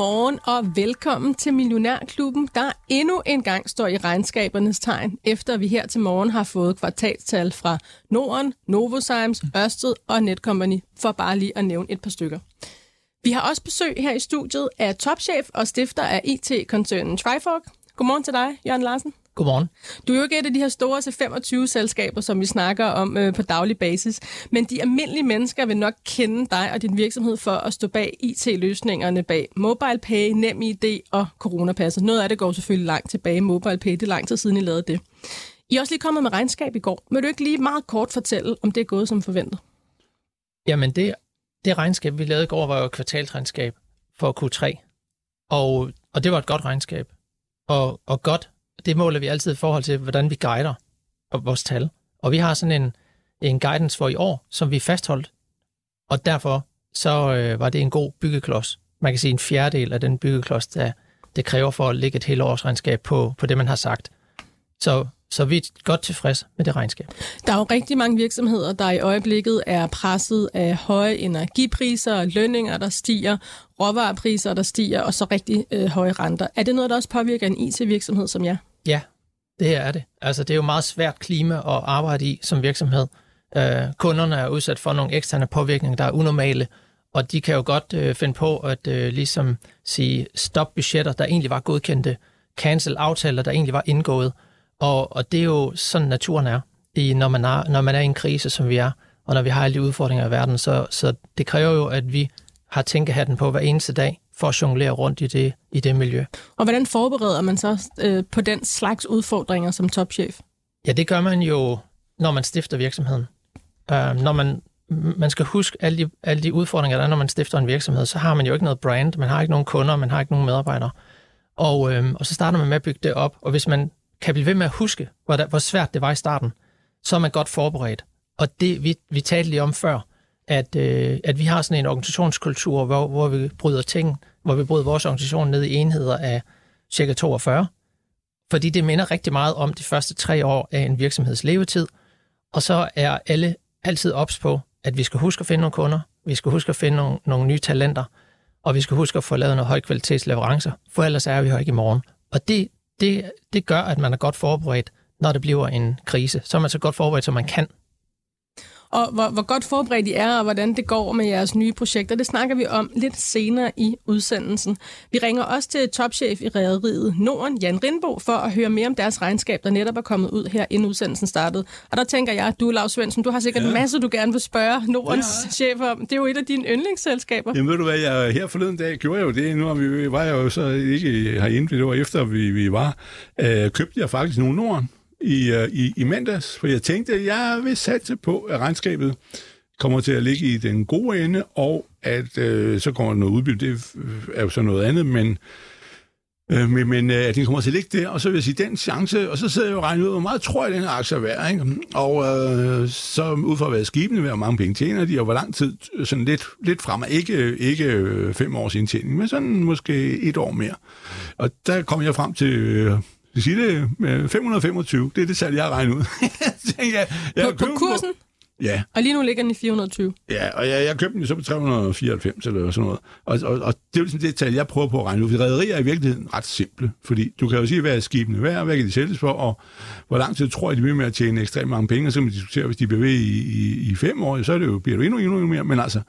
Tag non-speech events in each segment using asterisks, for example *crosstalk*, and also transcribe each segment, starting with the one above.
Godmorgen og velkommen til Millionærklubben, der endnu en gang står i regnskabernes tegn, efter vi her til morgen har fået kvartalstal fra Norden, Novozymes, Ørsted og Netcompany, for bare lige at nævne et par stykker. Vi har også besøg her i studiet af topchef og stifter af IT-koncernen Trifork. Godmorgen til dig, Jørgen Larsen. Godmorgen. Du er jo ikke et af de her store C25-selskaber, som vi snakker om øh, på daglig basis, men de almindelige mennesker vil nok kende dig og din virksomhed for at stå bag IT-løsningerne bag MobilePay, NemID og Coronapasset. Noget af det går selvfølgelig langt tilbage. MobilePay, det er lang tid siden, I lavede det. I er også lige kommet med regnskab i går. Vil du ikke lige meget kort fortælle, om det er gået som forventet? Jamen, det, det regnskab, vi lavede i går, var jo et kvartalsregnskab for Q3. Og, og det var et godt regnskab. Og, og godt det måler vi altid i forhold til, hvordan vi guider vores tal. Og vi har sådan en, en guidance for i år, som vi fastholdt. Og derfor så øh, var det en god byggeklods. Man kan sige en fjerdedel af den byggeklods, der det kræver for at lægge et helt årsregnskab på, på det, man har sagt. Så, så vi er godt tilfredse med det regnskab. Der er jo rigtig mange virksomheder, der i øjeblikket er presset af høje energipriser, lønninger, der stiger, råvarepriser, der stiger, og så rigtig øh, høje renter. Er det noget, der også påvirker en IT-virksomhed som jer? Ja, det er det. Altså, det er jo meget svært klima at arbejde i som virksomhed. Øh, kunderne er udsat for nogle eksterne påvirkninger, der er unormale, og de kan jo godt øh, finde på at øh, ligesom sige stop budgetter, der egentlig var godkendte, cancel aftaler, der egentlig var indgået. Og, og det er jo sådan, naturen er, i, når, man er, når man er i en krise, som vi er, og når vi har alle de udfordringer i verden. Så, så det kræver jo, at vi har tænkehatten på hver eneste dag, for at jonglere rundt i det, i det miljø. Og hvordan forbereder man så øh, på den slags udfordringer som topchef? Ja, det gør man jo, når man stifter virksomheden. Uh, når man, man skal huske alle de, alle de udfordringer, der er, når man stifter en virksomhed, så har man jo ikke noget brand, man har ikke nogen kunder, man har ikke nogen medarbejdere. Og, øh, og så starter man med at bygge det op, og hvis man kan blive ved med at huske, hvor, der, hvor svært det var i starten, så er man godt forberedt. Og det, vi, vi talte lige om før, at, øh, at vi har sådan en organisationskultur, hvor, hvor vi bryder ting hvor vi brød vores organisation ned i enheder af cirka 42, fordi det minder rigtig meget om de første tre år af en virksomheds levetid, og så er alle altid ops på, at vi skal huske at finde nogle kunder, vi skal huske at finde nogle, nogle nye talenter, og vi skal huske at få lavet nogle højkvalitetsleverancer, for ellers er vi her ikke i morgen. Og det, det, det gør, at man er godt forberedt, når det bliver en krise. Så er man så godt forberedt, som man kan og hvor, hvor godt forberedt I er, og hvordan det går med jeres nye projekter, det snakker vi om lidt senere i udsendelsen. Vi ringer også til topchef i Ræderiet Norden, Jan Rindbo, for at høre mere om deres regnskab, der netop er kommet ud her, inden udsendelsen startede. Og der tænker jeg, du, Lars Svendsen, du har sikkert ja. en masse, du gerne vil spørge Nordens ja. chef om. Det er jo et af dine yndlingsselskaber. Jamen ved du hvad, jeg, her forleden dag gjorde jeg jo det. Nu vi, var jeg jo så ikke herinde, det var efter vi, vi var. Øh, købte jeg faktisk nogle Norden i, uh, i, i mandags, for jeg tænkte, at jeg vil satse på, at regnskabet kommer til at ligge i den gode ende, og at uh, så kommer der noget udbytte. Det er jo så noget andet, men uh, men, men at den kommer til at ligge der, og så vil jeg sige, den chance, og så sidder jeg og regner ud, hvor meget tror jeg, den her aktie er værd, ikke? Og uh, så ud fra, hvad skibene vil, hvor mange penge tjener de, og hvor lang tid, sådan lidt, lidt frem, ikke, ikke fem års indtjening, men sådan måske et år mere. Og der kom jeg frem til skal sige det? 525, det er det salg, jeg har regnet ud. *laughs* jeg, jeg på, på kursen? På, Ja. Og lige nu ligger den i 420? Ja, og jeg, jeg købte den så på 394 eller sådan noget. Og, og, og det er jo ligesom det tal, jeg prøver på at regne ud. Rædderier er i virkeligheden ret simple, fordi du kan jo sige, hvad er skibene værd, hvad kan de sælges for, og hvor lang tid tror jeg, de vil med at tjene ekstremt mange penge, og så kan man diskutere, hvis de bliver ved i, i, i fem år, så er det jo, bliver det endnu, endnu, endnu mere. Men altså,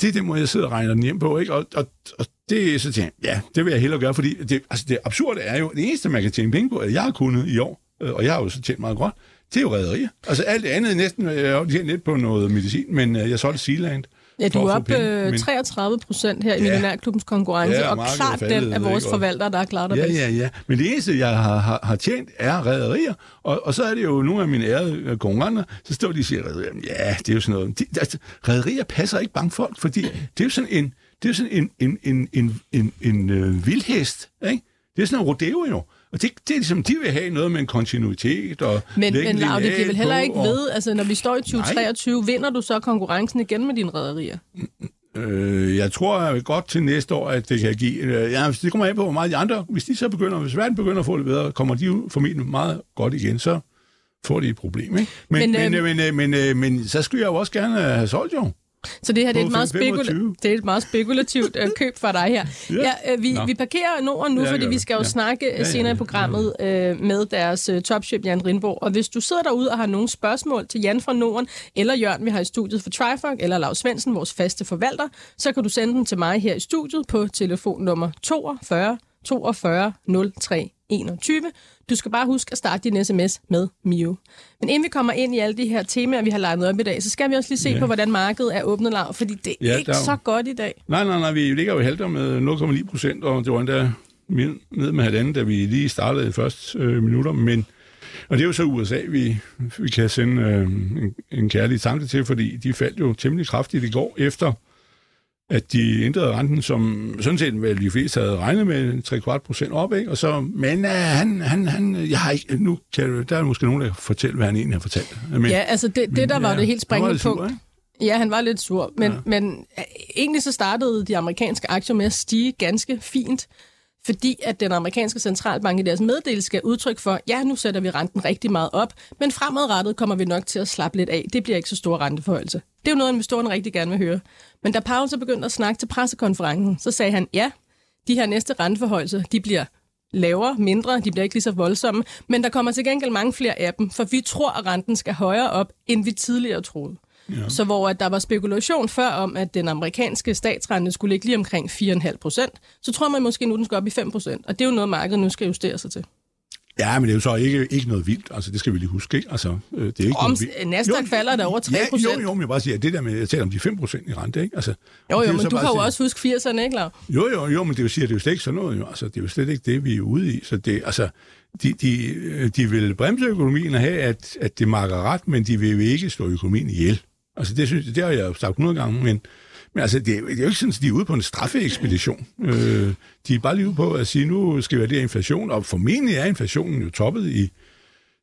det er det måde, jeg sidder og regner den hjem på, ikke? Og, og, og det så tænker jeg, ja, det vil jeg hellere gøre, fordi det, altså det absurde er jo, det eneste, man kan tjene penge på, at jeg har kunnet i år, øh, og jeg har jo så tjent meget godt, det er jo rædderier. Altså alt det andet næsten, jeg har tjent lidt på noget medicin, men øh, jeg solgte Sealand. Ja, du er op øh, 33 procent her i ja, Millionærklubbens konkurrence, ja, og klart den af vores forvaltere, der har klaret det Ja, ja, ja. Men det eneste, jeg har, har, har tjent, er rædderier. Og, og så er det jo nogle af mine ærede konkurrenter, så står de og siger, ja, det er jo sådan noget. De, altså, rædderier passer ikke bankfolk, fordi det er jo sådan en, det er sådan en, en, en, en, en, en øh, vildhest, ikke? Det er sådan en rodeo jo. Og det, det er ligesom, de vil have noget med en kontinuitet og Men, men en Lav, det giver vel heller ikke og- ved, altså når vi står i 2023, vinder du så konkurrencen igen med dine rædderier? Øh, jeg tror jeg godt til næste år, at det kan give... Øh, ja, det kommer an på, hvor meget de andre... Hvis de så begynder... Hvis verden begynder at få det bedre, kommer de jo formentlig meget godt igen, så får de et problem, ikke? Men, Men, men, øhm, men, men, men, men, men så skulle jeg jo også gerne have solgt, jo. Så det her det er, et meget, 25. spekula- det er et meget spekulativt øh, køb for dig her. *laughs* Ja. Ja, øh, vi, Nå. vi parkerer Norden nu, Ja, fordi vi skal jo Ja. snakke ja, ja, senere i programmet øh, med deres øh, topchef Jan Rindborg. Og hvis du sidder derude og har nogle spørgsmål til Jan fra Norden, eller Jørgen, vi har i studiet for Trifork, eller Lars Svendsen, vores faste forvalter, så kan du sende dem til mig her i studiet på telefonnummer 42 42 03 21. Du skal bare huske at starte din sms med Mio. Men inden vi kommer ind i alle de her temaer, vi har legnet op i dag, så skal vi også lige se Ja. på, hvordan markedet er åbnet lav, fordi det er Ja, ikke er så godt i dag. Nej, nej, nej, vi ligger jo halter med 0,9 procent, og det var endda ned med halvanden, da vi lige startede de første øh, minutter, men og det er jo så USA, vi, vi kan sende øh, en, en kærlig tanke til, fordi de faldt jo temmelig kraftigt i går, efter at de ændrede renten, som sådan set vel de fleste havde regnet med 3 kvart procent op, ikke? Og så, men uh, han, han, han, jeg har ikke, nu kan, der er måske nogen, der kan fortælle, hvad han egentlig har fortalt. Men, Ja, altså det, det der var det helt springende sur, punkt. ikke? Ja, han var lidt sur, men, Ja. ja. men øh, egentlig så startede de amerikanske aktier med at stige ganske fint, fordi at den amerikanske centralbank i deres meddelelse skal udtryk for, ja, nu sætter vi renten rigtig meget op, men fremadrettet kommer vi nok til at slappe lidt af. Det bliver ikke så stor renteforholdelse. Det er jo noget, investorerne rigtig gerne vil høre. Men da Powell så begyndte at snakke til pressekonferencen, så sagde han, ja, de her næste renteforholdelser, de bliver lavere, mindre, de bliver ikke lige så voldsomme, men der kommer til gengæld mange flere af dem, for vi tror, at renten skal højere op, end vi tidligere troede. Ja. Så hvor at der var spekulation før om, at den amerikanske statsrente skulle ligge lige omkring 4,5 procent, så tror man måske nu, den skal op i 5 procent. Og det er jo noget, markedet nu skal justere sig til. Ja, men det er jo så ikke, ikke noget vildt. Altså, det skal vi lige huske, ikke? Altså, øh, det er ikke Om noget vildt. Nasdaq falder der over 3 Ja, procent. jo, jo, men jeg bare siger, at det der med, jeg taler om de 5 procent i rente, ikke? Altså, Jo, jo, men du kan jo også huske 80'erne, ikke, Lav? Jo, jo, jo, men det vil sige, at det er jo slet ikke sådan noget, jo. Altså, det er jo slet ikke det, vi er ude i. Så det, altså, de, de, de vil bremse økonomien og have, at, at det marker ret, men de vil jo ikke slå økonomien ihjel. Altså, det, synes, det har jeg jo sagt 100 gange, men, men altså, det, er, det er jo ikke sådan, at de er ude på en straffeekspedition. Øh, de er bare lige ude på at sige, nu skal vi have det her inflation, og formentlig er inflationen jo toppet i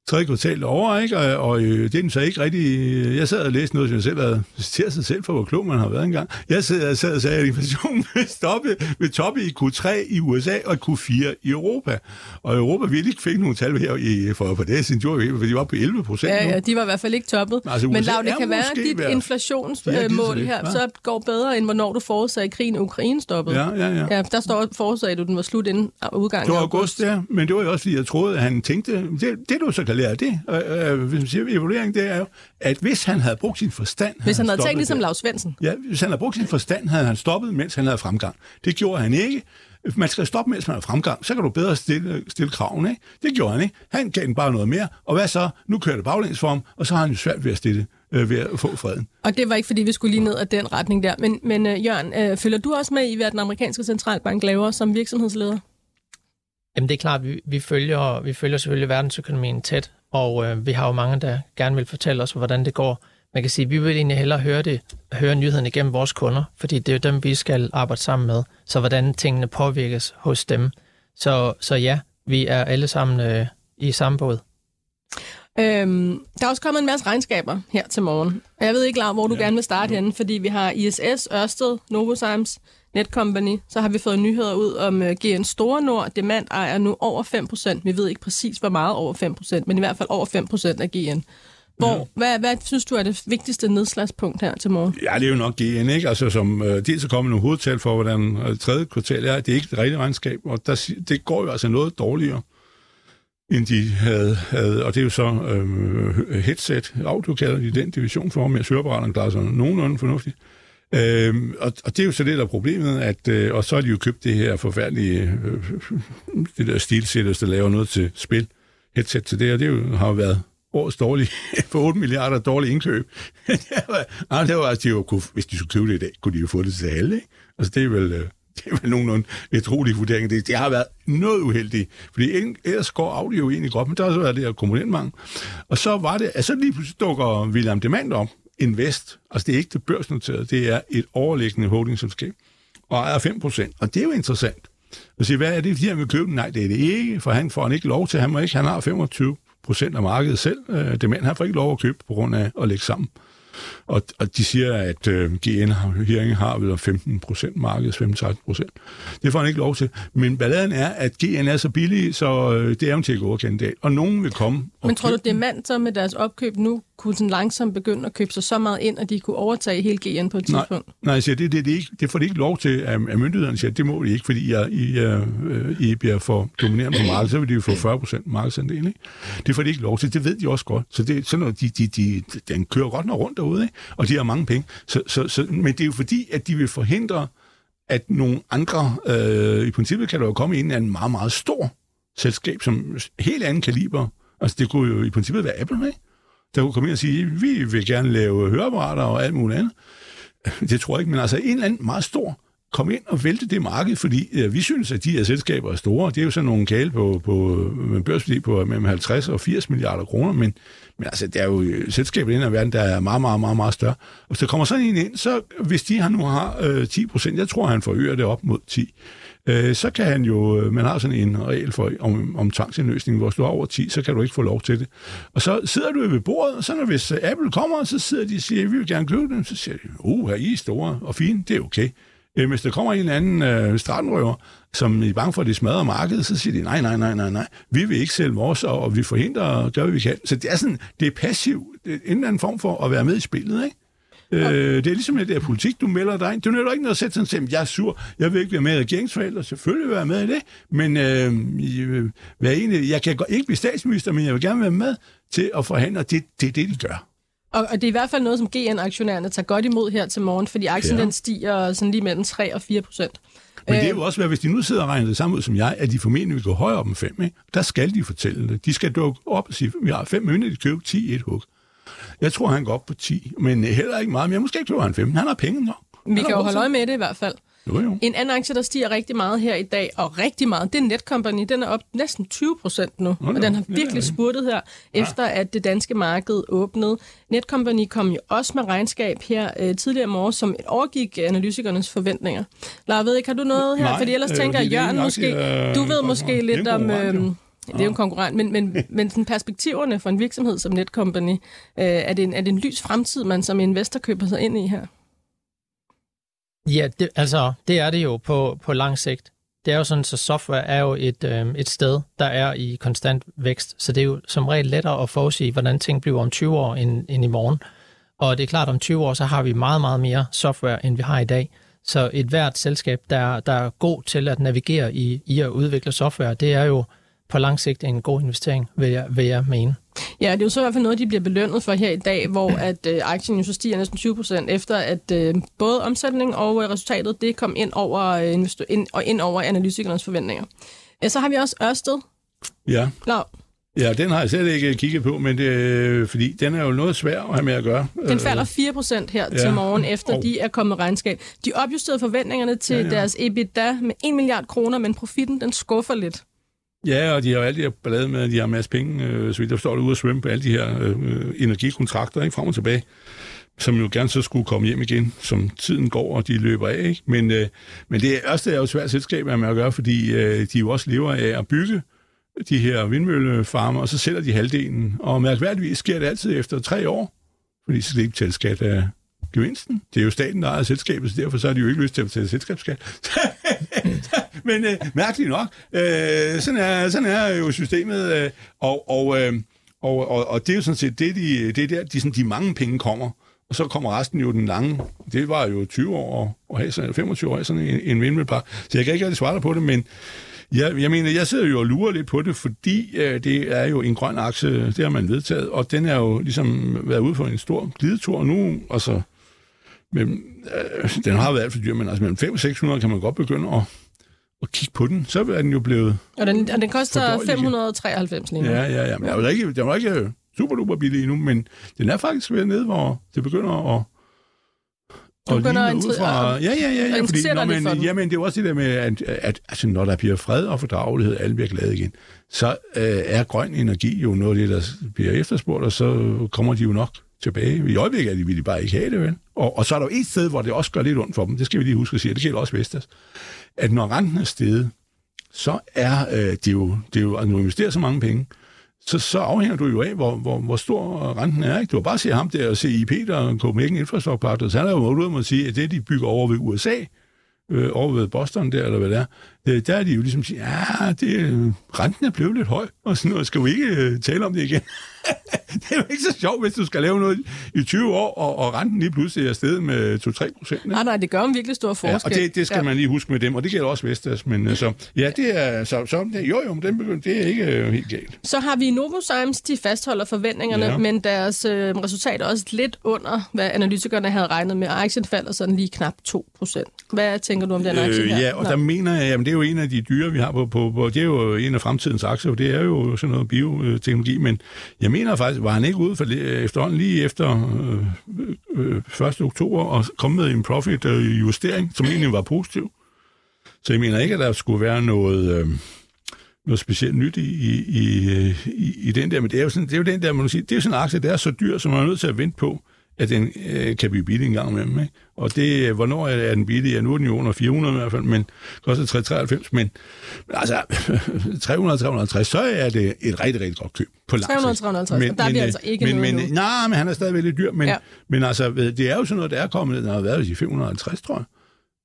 tredje kvartal over, ikke? Og, og øh, det er den så ikke rigtig... Jeg sad og læste noget, som jeg selv havde citeret sig selv for, hvor klog man har været engang. Jeg sad, jeg sad og sagde, at inflationen *laughs* vil, stoppe, vil toppe i Q3 i USA og Q4 i Europa. Og Europa ville ikke fik nogle tal her i, for, for det siden, for de var på 11 procent Ja, ja, de var i hvert fald ikke toppet. Altså, Men Lav, det kan være, at dit ved at- Ja, inflationsmål er her hva'? så går bedre, end hvornår du forudsagde, krigen i Ukraine stoppede. Ja, ja, ja. Ja, der står forudsagde du, at den var slut inden udgangen Det var august, ja. Men det var jo også, fordi jeg troede, at han tænkte... Det, det du så kan lære af det, øh, øh, hvis man siger evaluering, det er jo, at hvis han havde brugt sin forstand... Hvis han havde tænkt ligesom. Lars Svendsen. Ja, hvis han havde brugt sin forstand, havde han stoppet, mens han havde fremgang. Det gjorde han ikke. Man skal stoppe, mens man har fremgang. Så kan du bedre stille, stille kraven, ikke? Det gjorde han ikke. Han gav den bare noget mere. Og hvad så? Nu kører det baglæns for ham, og så har han jo svært ved at, stille, øh, ved at få freden. Og det var ikke, fordi vi skulle lige ned ad den retning der. Men, men uh, Jørgen, uh, følger du også med i, hvad den amerikanske centralbank laver som virksomhedsleder? Jamen det er klart, vi, vi, følger, vi følger selvfølgelig verdensøkonomien tæt, og øh, vi har jo mange, der gerne vil fortælle os, hvordan det går. Man kan sige, at vi vil egentlig hellere høre, det, høre nyheden igennem vores kunder, fordi det er jo dem, vi skal arbejde sammen med. Så hvordan tingene påvirkes hos dem. Så, så ja, vi er alle sammen øh, i samme båd. Øhm, der er også kommet en masse regnskaber her til morgen. Og jeg ved ikke, Lav, hvor du ja. gerne vil starte henne, fordi vi har ISS, Ørsted, Novozymes, Netcompany. Så har vi fået nyheder ud om uh, GN Store Nord. Demand ejer nu over 5%. Vi ved ikke præcis, hvor meget over 5%, men i hvert fald over 5% af GN. Hvor, ja. hvad, hvad synes du er det vigtigste nedslagspunkt her til morgen? Ja, det er jo nok GN, ikke? Altså, som øh, dels er kommet nogle hovedtal for, hvordan øh, tredje kvartal er. Det er ikke det rigtige regnskab, og der, det går jo altså noget dårligere, end de havde. havde og det er jo så øh, headset, audio kalder de den division for, med høreapparaterne klarer sig nogenlunde fornuftigt. Øhm, og, og det er jo så det, der er problemet, at, øh, og så har de jo købt det her forfærdelige, øh, *laughs* det der stilsætters, der laver noget til spil, headset til det, og det jo, har jo været årets dårlige, *laughs* for 8 milliarder dårlige indkøb. *laughs* det var, det var, altså, de jo, kunne, hvis de skulle købe det i dag, kunne de jo få det til alle, ikke? Altså, det er vel, øh, det er vel nogenlunde utrolige vurdering. Det, det har været noget uheldigt, fordi ellers går audio jo egentlig godt, men der har så været det her komponentmangel. Og så var det, altså lige pludselig dukker William Demand op, Invest, altså det er ikke det børsnoterede, det er et overliggende holdingselskab, og ejer 5 procent. Og det er jo interessant, og siger, hvad er det, fordi han vil købe den? Nej, det er det ikke, for han får han ikke lov til. Han, må ikke, han har 25 procent af markedet selv. Øh, det mand, han får ikke lov at købe på grund af at lægge sammen. Og, og de siger, at øh, GN Hearing har vel 15 procent marked, 15-16 procent. Det får han ikke lov til. Men balladen er, at GN er så billig, så øh, det er jo en til kandidat. Og nogen vil komme og Men tror du, det er mand, som med deres opkøb nu kunne sådan langsomt begynde at købe sig så meget ind, at de kunne overtage hele GN på et Nej, tidspunkt? nej, siger, det, det, det, er ikke, det får de ikke lov til, at, at myndighederne siger, det må de ikke, fordi jeg, I, øh, I bliver for dominerende på markedet, så vil de jo få 40 procent markedsandel. Ikke? Det får de ikke lov til, det ved de også godt. Så det sådan noget, de, de, de, den kører godt nok rundt derude, ikke? og de har mange penge. Så, så, så, men det er jo fordi, at de vil forhindre, at nogle andre, øh, i princippet kan der jo komme ind af en meget, meget stor selskab, som helt anden kaliber. Altså det kunne jo i princippet være Apple, ikke? Der kunne komme ind og sige, vi vil gerne lave høreapparater og alt muligt andet. Det tror jeg ikke, men altså en eller anden meget stor kom ind og vælte det marked, fordi ja, vi synes, at de her selskaber er store. Det er jo sådan nogle kale på, på med børsværdi på mellem 50 og 80 milliarder kroner, men, men altså, der er jo øh, selskaber i den her verden, der er meget, meget, meget, meget større. Og så kommer sådan en ind, så hvis de har nu har øh, 10 procent, jeg tror, han forøger det op mod 10, øh, så kan han jo, øh, man har sådan en regel for, om, om tvangsindløsning, hvor hvis du har over 10, så kan du ikke få lov til det. Og så sidder du ved bordet, og så når hvis øh, Apple kommer, så sidder de og siger, vi vil gerne købe den, så siger de, oh, her I er store og fine, det er okay. Øh, Hvis der kommer en eller anden øh, strandrøver, som er bange for, at det smadrer markedet, så siger de, nej, nej, nej, nej, nej, vi vil ikke sælge vores, og, vi forhindrer og gør, hvad vi kan. Så det er sådan, det er passivt, det en eller anden form for at være med i spillet, ikke? Øh, det er ligesom det der politik, du melder dig ind. Du nytter ikke noget at sætte sådan til, jeg er sur, jeg vil ikke være med i regeringsforældre, selvfølgelig vil jeg være med i det, men øh, øh, hvad egentlig, jeg kan ikke blive statsminister, men jeg vil gerne være med til at forhandle, og det, det er det, de gør. Og, og det er i hvert fald noget, som GN-aktionærerne tager godt imod her til morgen, fordi aktien Ja. den stiger sådan lige mellem 3 og 4 procent. Men det er jo også, hvad, hvis de nu sidder og regner det samme ud som jeg, at de formentlig vil gå højere op end 5, ikke? der skal de fortælle det. De skal dukke op og sige, vi har 5 mønter, de køber 10 i et hug. Jeg tror, han går op på 10, men heller ikke meget. Men jeg måske køber han 5. Han har penge nok. Vi kan jo holde øje med det i hvert fald. Jo, jo. En anden aktie, der stiger rigtig meget her i dag, og rigtig meget, det er Netcompany. Den er op næsten 20 procent nu, Hold og den har. Ja, virkelig ja. spurtet her, efter at det danske marked åbnede. Netcompany kom jo også med regnskab her øh, tidligere i morgen, som overgik analytikernes forventninger. Lars, ved ikke, har du noget her? Nej, Fordi ellers øh, tænker er Jørgen en måske, øh, du ved konkurrent. måske lidt om... Øh, det er jo en konkurrent, men, men, men sådan perspektiverne for en virksomhed som Netcompany, øh, er, det en, er det en lys fremtid, man som investor køber sig ind i her? Ja, det, altså, det er det jo på, på lang sigt. Det er jo sådan, så software er jo et, øh, et sted, der er i konstant vækst, så det er jo som regel lettere at forudsige, hvordan ting bliver om 20 år end, end i morgen. Og det er klart, om 20 år, så har vi meget, meget mere software, end vi har i dag. Så et hvert selskab, der, der er god til at navigere i, i at udvikle software, det er jo på lang sigt en god investering, vil jeg, vil jeg mene. Ja, det er jo så i hvert fald noget, de bliver belønnet for her i dag, hvor at øh, aktien jo så stiger næsten 20 procent, efter at øh, både omsætning og øh, resultatet, det kom ind over, øh, ind, og ind over analytikernes forventninger. Øh, så har vi også Ørsted. Ja. Lav, ja, den har jeg slet ikke kigget på, men det, øh, fordi den er jo noget svær at have med at gøre. den falder 4 procent her ja. ja. til morgen, efter Hov. de er kommet med regnskab. De opjusterede forventningerne til ja, Ja, ja. ja. deres EBITDA med 1 milliard kroner, men profitten den skuffer lidt. Ja, og de har jo alle de her ballade med, at de har en masse penge, øh, så vidt jeg forstår det, ude at svømme på alle de her øh, energikontrakter, ikke, frem og tilbage, som jo gerne så skulle komme hjem igen, som tiden går, og de løber af. Ikke? Men, øh, men det er også det er jo et svært selskab at med at gøre, fordi øh, de jo også lever af at bygge de her vindmøllefarmer, og så sælger de halvdelen. Og mærkværdigvis sker det altid efter tre år, fordi så skal de ikke betale skat af gevinsten. Det er jo staten, der ejer selskabet, så derfor så har de jo ikke lyst til at betale selskabsskat. *laughs* Men øh, mærkeligt nok, øh, sådan, er, sådan er jo systemet, øh, og, og, øh, og, og, og det er jo sådan set det, de, det er der, de, sådan, de mange penge kommer, og så kommer resten jo den lange. Det var jo 20 år, og 25 år, sådan en, en vindmøllepark. Så jeg kan ikke rigtig svare dig på det, men jeg, jeg mener, jeg sidder jo og lurer lidt på det, fordi øh, det er jo en grøn aktie, det har man vedtaget, og den er jo ligesom været ude for en stor glidetur nu, altså, men, øh, den har været alt for dyr, men altså mellem 5 og 600 kan man godt begynde at, at kigge på den, så er den jo blevet Og den, og den koster Fordøjelig. 593 lige nu. Ja, ja, ja. Men jeg var ikke, den var ikke super duper billig endnu, men den er faktisk ved nede, hvor det begynder at Du begynder at ud fra, ja, ja, ja, ja, fordi, når for man, den. jamen, det er jo også det der med, at, at altså, når der bliver fred og fordragelighed, alle bliver glade igen, så øh, er grøn energi jo noget af det, der bliver efterspurgt, og så kommer de jo nok tilbage. I øjeblikket er de, vil de bare ikke have det, vel? Og, og så er der jo et sted, hvor det også gør lidt ondt for dem, det skal vi lige huske at sige, det gælder også Vestas, at når renten er steget, så er øh, det jo, det er jo, altså, at du investerer så mange penge, så, så afhænger du jo af, hvor, hvor, hvor stor renten er. Ikke? Du har bare se ham der, CIP, der er Copenhagen Infrastructure Partners, han er jo ude med at sige, at det, de bygger over ved USA, øh, over ved Boston der, eller hvad det er, det, der er de jo ligesom sige, ja, det, renten er blevet lidt høj, og sådan noget, skal vi ikke øh, tale om det igen? *laughs* det er jo ikke så sjovt, hvis du skal lave noget i 20 år, og, og renten lige pludselig er steget med 2-3 procent. Nej, nej, det gør en virkelig stor forskel. Ja, og det, det skal ja. man lige huske med dem, og det gælder også Vestas. Men øh, så, ja, det er, så, så det, jo, jo, men den begynder, det er ikke øh, helt galt. Så har vi Novozymes, de fastholder forventningerne, ja. men deres øh, resultat er også lidt under, hvad analytikerne havde regnet med. Aktien falder sådan lige knap 2 procent. Hvad tænker du om den aktie her? Øh, ja, og Nå. der mener jeg, at det jo en af de dyre, vi har på, på, på, det er jo en af fremtidens aktier, det er jo sådan noget bioteknologi, men jeg mener faktisk, var han ikke ude for efterhånden lige efter øh, øh, 1. oktober og kom med en profit øh, justering, som egentlig var positiv. Så jeg mener ikke, at der skulle være noget, øh, noget specielt nyt i, i, i, øh, i den der, men det er jo, sådan, det er jo den der, man siger, sige, det er jo sådan en aktie, der er så dyr, som man er nødt til at vente på, at den øh, kan blive billig en gang imellem. Ikke? Og det, hvornår er den billig? Ja, nu er den jo under 400 i hvert fald, men koster 393, men, men altså *laughs* 300-350, så er det et rigtig, rigtig godt køb på lang 300-350, men, og der er vi altså ikke men, men, men, Nej, men han er stadigvæk lidt dyr, men, ja. men altså, det er jo sådan noget, der er kommet ned, den har været i 550, tror jeg.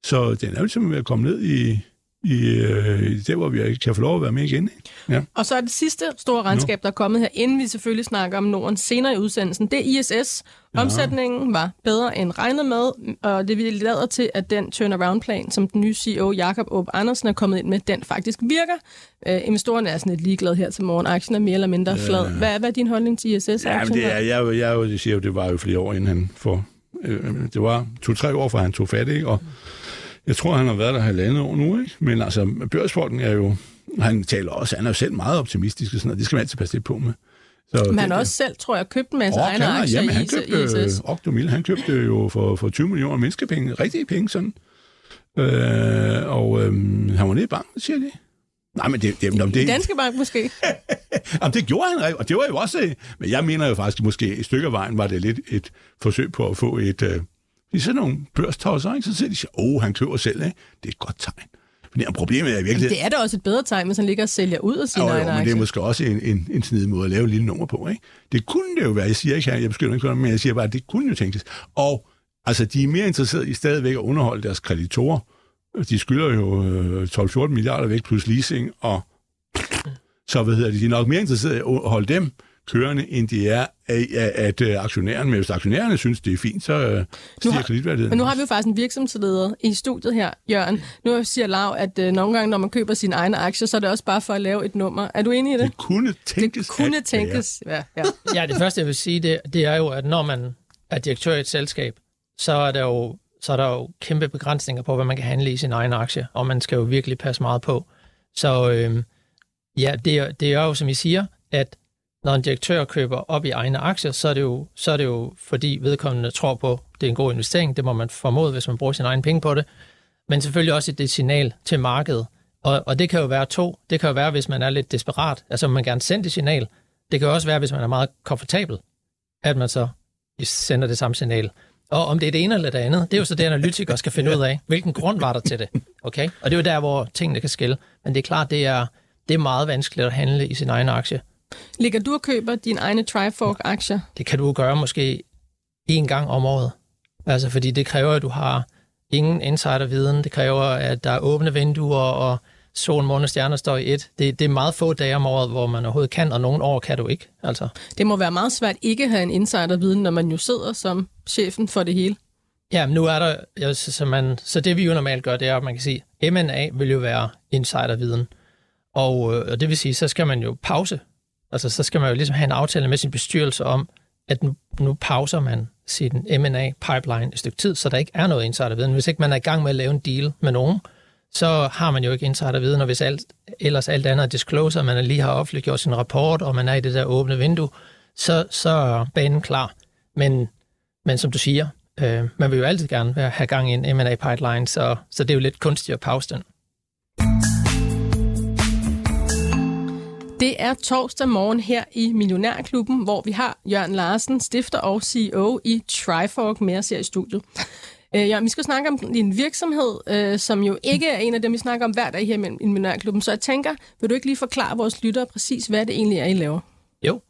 Så den er jo simpelthen ved at komme ned i, i øh, der, hvor vi kan få lov at være med igen. Ja. Og så er det sidste store regnskab, no. der er kommet her, inden vi selvfølgelig snakker om Norden senere i udsendelsen, det er ISS. Omsætningen var bedre end regnet med, og det vil lader til, at den turnaround-plan, som den nye CEO Jakob Åb Andersen er kommet ind med, den faktisk virker. Øh, investorerne er sådan lidt ligeglade her til morgen. Aktien er mere eller mindre flad. Hvad, hvad er din holdning til ISS? Ja, men det er, jeg, jeg, jeg siger jo, det var jo flere år, inden han får... Øh, det var to-tre år, fra han tog fat, ikke? Og, mm jeg tror, han har været der halvandet år nu, ikke? Men altså, børsfolken er jo... Han taler også, han er jo selv meget optimistisk, og sådan noget. Det skal man altid passe lidt på med. Så Men han også selv, tror jeg, købte en masse egne aktier jamen, han købte, i ISS. Octomil, han købte jo for, for 20 millioner menneskepenge, rigtige penge sådan. Øh, og øh, han var nede i banken, siger de. Nej, men det... det, det, det Danske Bank måske? *laughs* Jamen, det gjorde han, og det var jo også... Men jeg mener jo faktisk, måske et stykke af vejen var det lidt et forsøg på at få et, øh, de er sådan nogle børstosser, ikke? Så siger de, åh, oh, han køber selv, ikke? Det er et godt tegn. Men problemet er virkelig... Jamen, det er da også et bedre tegn, hvis han ligger og sælger ud af sine egne men det er måske også en, en, en snedig måde at lave et lille nummer på, ikke? Det kunne det jo være, jeg siger ikke, jeg beskylder ikke, men jeg siger bare, at det kunne jo tænkes. Og altså, de er mere interesserede i stadigvæk at underholde deres kreditorer. De skylder jo 12-14 øh, milliarder væk plus leasing, og så hvad hedder det, de er nok mere interesserede i at holde dem kørende, end det er, at, at, at aktionæren, men hvis aktionærerne synes, det er fint, så øh, stiger kreditværdigheden. Men nu har vi jo faktisk en virksomhedsleder i studiet her, Jørgen. Nu siger Lav, at uh, nogle gange, når man køber sine egne aktier, så er det også bare for at lave et nummer. Er du enig i det? Det kunne tænkes. Det kunne at, tænkes, ja. Ja, *laughs* ja. det første, jeg vil sige, det, det er jo, at når man er direktør i et selskab, så er der jo så er der jo kæmpe begrænsninger på, hvad man kan handle i sin egen aktie, og man skal jo virkelig passe meget på. Så øh, ja, det, det er jo, som I siger, at når en direktør køber op i egne aktier, så er det jo, så er det jo fordi vedkommende tror på, at det er en god investering. Det må man formode, hvis man bruger sin egen penge på det. Men selvfølgelig også et signal til markedet. Og, og det kan jo være to. Det kan jo være, hvis man er lidt desperat, altså man gerne sende det signal. Det kan også være, hvis man er meget komfortabel, at man så sender det samme signal. Og om det er det ene eller det andet, det er jo så det, analytikere skal finde *laughs* ud af. Hvilken grund var der til det? Okay? Og det er jo der, hvor tingene kan skille. Men det er klart, det er, det er meget vanskeligt at handle i sin egen aktie. Ligger du og køber dine egne Trifork-aktier? Det kan du gøre måske én gang om året. Altså, fordi det kræver, at du har ingen insiderviden. Det kræver, at der er åbne vinduer, og solen, måne og stjerner står i et. Det, det er meget få dage om året, hvor man overhovedet kan, og nogle år kan du ikke. Altså. Det må være meget svært ikke at have en insiderviden, når man jo sidder som chefen for det hele. Ja, men nu er der, ja, så, man, så det vi jo normalt gør, det er, at man kan sige, M&A vil jo være insiderviden. Og, øh, og det vil sige, så skal man jo pause Altså, så skal man jo ligesom have en aftale med sin bestyrelse om, at nu, nu pauser man sin M&A-pipeline et stykke tid, så der ikke er noget insiderviden. Hvis ikke man er i gang med at lave en deal med nogen, så har man jo ikke insiderviden, og hvis alt, ellers alt andet er disclosure, man lige har offentliggjort sin rapport, og man er i det der åbne vindue, så, så er banen klar. Men, men som du siger, øh, man vil jo altid gerne have gang i en M&A-pipeline, så, så det er jo lidt kunstigt at pause den. Det er torsdag morgen her i Millionærklubben, hvor vi har Jørgen Larsen, stifter og CEO i Trifork, med os her i studiet. Øh, ja, vi skal snakke om din virksomhed, øh, som jo ikke er en af dem, vi snakker om hver dag her i Millionærklubben. Så jeg tænker, vil du ikke lige forklare vores lyttere præcis, hvad det egentlig er, I laver? Jo.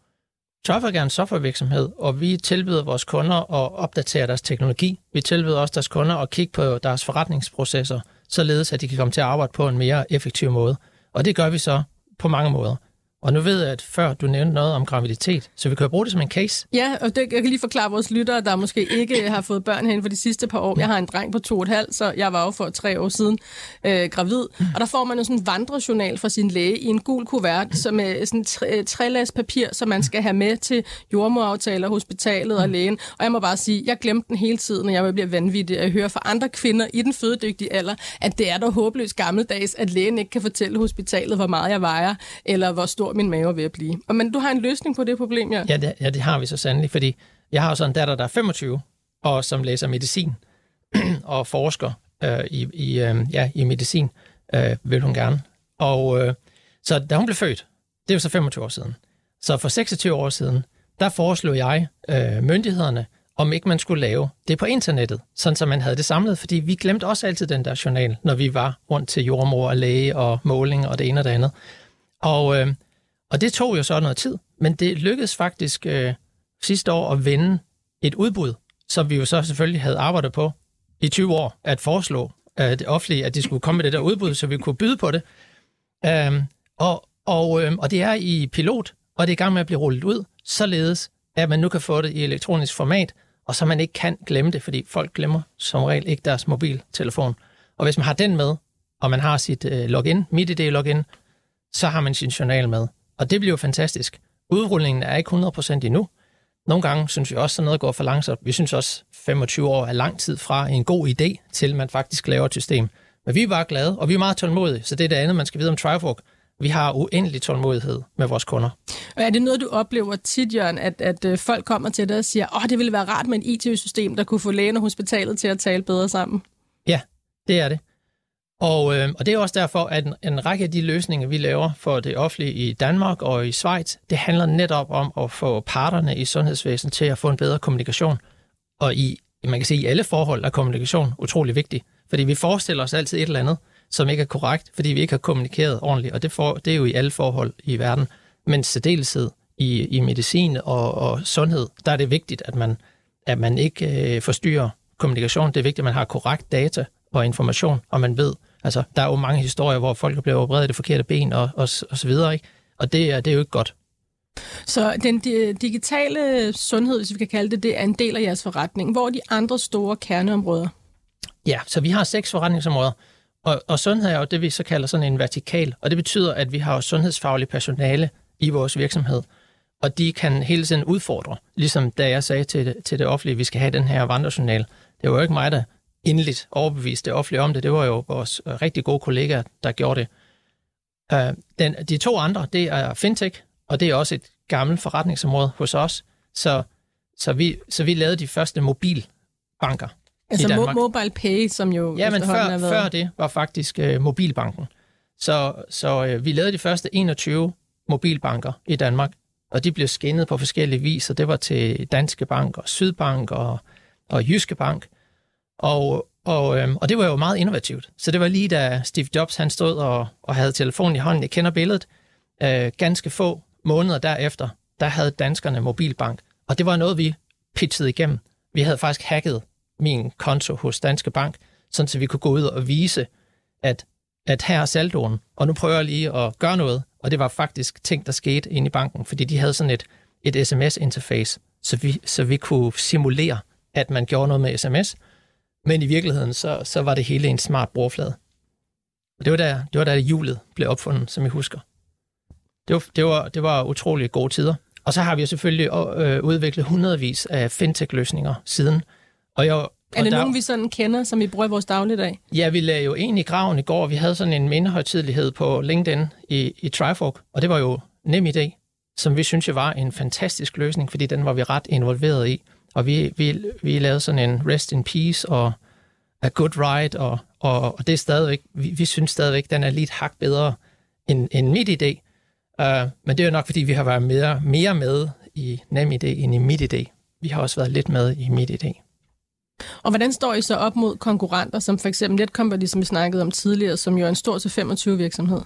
Traffic er en softwarevirksomhed, og vi tilbyder vores kunder at opdatere deres teknologi. Vi tilbyder også deres kunder at kigge på deres forretningsprocesser, således at de kan komme til at arbejde på en mere effektiv måde. Og det gør vi så på mange måder. Og nu ved jeg, at før du nævnte noget om graviditet, så vi kan jo bruge det som en case. Ja, og det, jeg kan lige forklare vores lyttere, der måske ikke *laughs* har fået børn hen for de sidste par år. Jeg har en dreng på to og et halvt, så jeg var jo for tre år siden øh, gravid. Og der får man jo sådan en vandrejournal fra sin læge i en gul kuvert, som er sådan tre, trælags papir, som man skal have med til jordmoraftaler, hospitalet og lægen. Og jeg må bare sige, jeg glemte den hele tiden, når jeg bliver vanvittig. Jeg hører fra andre kvinder i den fødedygtige alder, at det er da håbløst gammeldags, at lægen ikke kan fortælle hospitalet, hvor meget jeg vejer, eller hvor stor min mave er ved at blive. Og, men du har en løsning på det problem, ja? Ja, det, ja, det har vi så sandelig, fordi jeg har jo sådan en datter, der er 25, og som læser medicin *clears throat* og forsker øh, i, i, øh, ja, i medicin, øh, vil hun gerne. Og øh, så da hun blev født, det er jo så 25 år siden, så for 26 år siden, der foreslog jeg øh, myndighederne, om ikke man skulle lave det på internettet, sådan så man havde det samlet, fordi vi glemte også altid den der journal, når vi var rundt til jordmor og læge og måling og det ene og det andet. Og, øh, og det tog jo så noget tid, men det lykkedes faktisk øh, sidste år at vende et udbud, som vi jo så selvfølgelig havde arbejdet på i 20 år, at foreslå øh, det offentlige, at de skulle komme med det der udbud, så vi kunne byde på det. Øh, og, og, øh, og det er i pilot, og det er i gang med at blive rullet ud, således at man nu kan få det i elektronisk format, og så man ikke kan glemme det, fordi folk glemmer som regel ikke deres mobiltelefon. Og hvis man har den med, og man har sit øh, login, MitID-login, så har man sin journal med. Og det bliver jo fantastisk. Udrullingen er ikke 100% endnu. Nogle gange synes vi også, at noget går for langsomt. Vi synes også, 25 år er lang tid fra en god idé, til man faktisk laver et system. Men vi er bare glade, og vi er meget tålmodige, så det er det andet, man skal vide om Trifork. Vi har uendelig tålmodighed med vores kunder. Og er det noget, du oplever tit, Jørgen, at, at øh, folk kommer til dig og siger, åh, det ville være rart med en IT-system, der kunne få lægen og hospitalet til at tale bedre sammen? Ja, det er det. Og, øh, og det er også derfor, at en, en række af de løsninger, vi laver for det offentlige i Danmark og i Schweiz, det handler netop om at få parterne i sundhedsvæsenet til at få en bedre kommunikation. Og i, man kan sige, i alle forhold er kommunikation utrolig vigtig. Fordi vi forestiller os altid et eller andet, som ikke er korrekt, fordi vi ikke har kommunikeret ordentligt. Og det, for, det er jo i alle forhold i verden. Men særdeleshed i, i medicin og, og sundhed, der er det vigtigt, at man, at man ikke øh, forstyrrer kommunikation. Det er vigtigt, at man har korrekt data og information, og man ved, Altså, der er jo mange historier, hvor folk er blevet opereret i det forkerte ben og, og, og så videre, ikke? Og det er, det er jo ikke godt. Så den digitale sundhed, hvis vi kan kalde det, det er en del af jeres forretning. Hvor er de andre store kerneområder? Ja, så vi har seks forretningsområder, og, og sundhed er jo det, vi så kalder sådan en vertikal, og det betyder, at vi har sundhedsfaglig personale i vores virksomhed, og de kan hele tiden udfordre, ligesom da jeg sagde til det, til det offentlige, at vi skal have den her vandrejournal. Det var jo ikke mig, der endeligt overbevist det offentlige om det. Det var jo vores øh, rigtig gode kollegaer, der gjorde det. Uh, den, de to andre, det er fintech, og det er også et gammelt forretningsområde hos os. Så, så, vi, så vi lavede de første mobilbanker altså i Danmark. Mobile Pay, som jo Ja, men før, før det var faktisk uh, mobilbanken. Så, så uh, vi lavede de første 21 mobilbanker i Danmark, og de blev skinnet på forskellige vis, og det var til Danske Bank og Sydbank og, og Jyske Bank. Og, og, øhm, og det var jo meget innovativt. Så det var lige da Steve Jobs han stod og, og havde telefonen i hånden. Jeg kender billedet. Øh, ganske få måneder derefter, der havde danskerne mobilbank. Og det var noget, vi pitchede igennem. Vi havde faktisk hacket min konto hos Danske Bank, sådan så vi kunne gå ud og vise, at, at her er saldoen, og nu prøver jeg lige at gøre noget. Og det var faktisk ting, der skete inde i banken, fordi de havde sådan et, et sms-interface, så vi, så vi kunne simulere, at man gjorde noget med sms, men i virkeligheden, så, så var det hele en smart brugerflade. Og det var da, det var da hjulet blev opfundet, som jeg husker. Det var, det var, det var utrolig gode tider. Og så har vi jo selvfølgelig øh, udviklet hundredvis af fintech-løsninger siden. Og jeg, er det der, nogen, vi sådan kender, som vi bruger i vores dagligdag? Ja, vi lagde jo en i graven i går. Vi havde sådan en mindehøjtidlighed på LinkedIn i, i Trifork, og det var jo nem idé, som vi synes jo var en fantastisk løsning, fordi den var vi ret involveret i. Og vi, vi, vi lavede sådan en rest in peace og a good ride, og, og, og det er stadigvæk, vi, vi synes stadigvæk, den er lidt hak bedre end, end mit idé. Uh, men det er jo nok, fordi vi har været mere, mere med i nem idé end i mit idé. Vi har også været lidt med i mit idé. Og hvordan står I så op mod konkurrenter, som for eksempel Netcompany, som vi snakkede om tidligere, som jo er en stor til 25 virksomhed?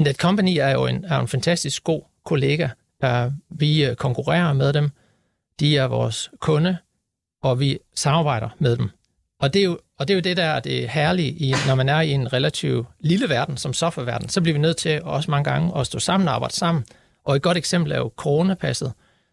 Netcompany er jo en, er en fantastisk god kollega. Uh, vi øh, konkurrerer med dem. De er vores kunde, og vi samarbejder med dem. Og det er jo, og det, er jo det, der er det herlige, i, når man er i en relativt lille verden, som softwareverden, så bliver vi nødt til også mange gange at stå sammen og arbejde sammen. Og et godt eksempel er jo coronapasset,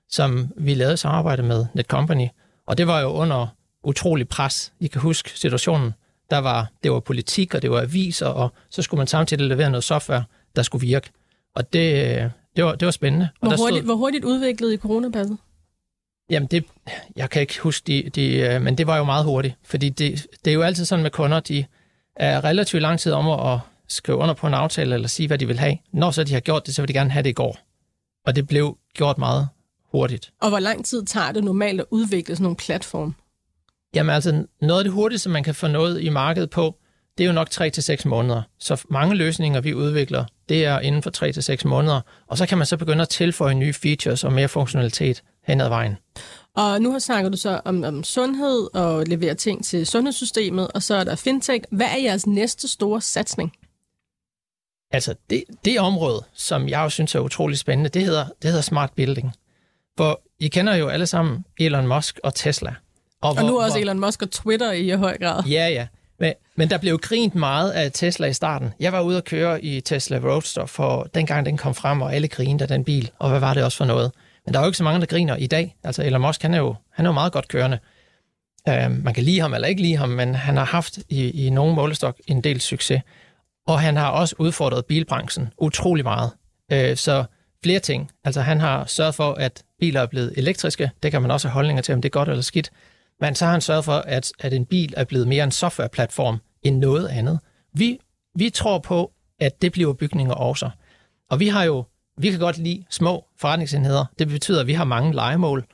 som vi lavede samarbejde med Netcompany. Og det var jo under utrolig pres. I kan huske situationen. Der var, det var politik, og det var aviser, og så skulle man samtidig levere noget software, der skulle virke. Og det, det, var, det var spændende. Hvor, og der hurtigt, hvor hurtigt udviklede I coronapasset? Jamen, det, jeg kan ikke huske de, de, øh, men det var jo meget hurtigt, fordi det, det er jo altid sådan med kunder, de er relativt lang tid om at skrive under på en aftale eller sige, hvad de vil have. Når så de har gjort det, så vil de gerne have det i går. Og det blev gjort meget hurtigt. Og hvor lang tid tager det normalt at udvikle sådan nogle platform? Jamen altså, noget af det hurtigste, man kan få noget i markedet på, det er jo nok 3-6 måneder. Så mange løsninger, vi udvikler, det er inden for 3-6 måneder. Og så kan man så begynde at tilføje nye features og mere funktionalitet hen ad vejen. Og nu har snakket du så om, om sundhed og levere ting til sundhedssystemet, og så er der fintech. Hvad er jeres næste store satsning? Altså, det, det område, som jeg jo synes er utrolig spændende, det hedder, det hedder smart building. For I kender jo alle sammen Elon Musk og Tesla. Og, og nu også hvor, Elon Musk og Twitter i høj grad. Ja, ja. Men, men der blev grint meget af Tesla i starten. Jeg var ude at køre i Tesla Roadster, for dengang den kom frem, og alle grinede af den bil. Og hvad var det også for noget? Men der er jo ikke så mange, der griner i dag. Altså Elon Musk, han er jo, han er jo meget godt kørende. Uh, man kan lide ham eller ikke lide ham, men han har haft i, i nogen målestok en del succes. Og han har også udfordret bilbranchen utrolig meget. Uh, så flere ting. Altså han har sørget for, at biler er blevet elektriske. Det kan man også have holdninger til, om det er godt eller skidt. Men så har han sørget for, at, at en bil er blevet mere en softwareplatform end noget andet. Vi, vi tror på, at det bliver bygninger også. Og vi har jo, vi kan godt lide små forretningsenheder. Det betyder, at vi har mange legemål,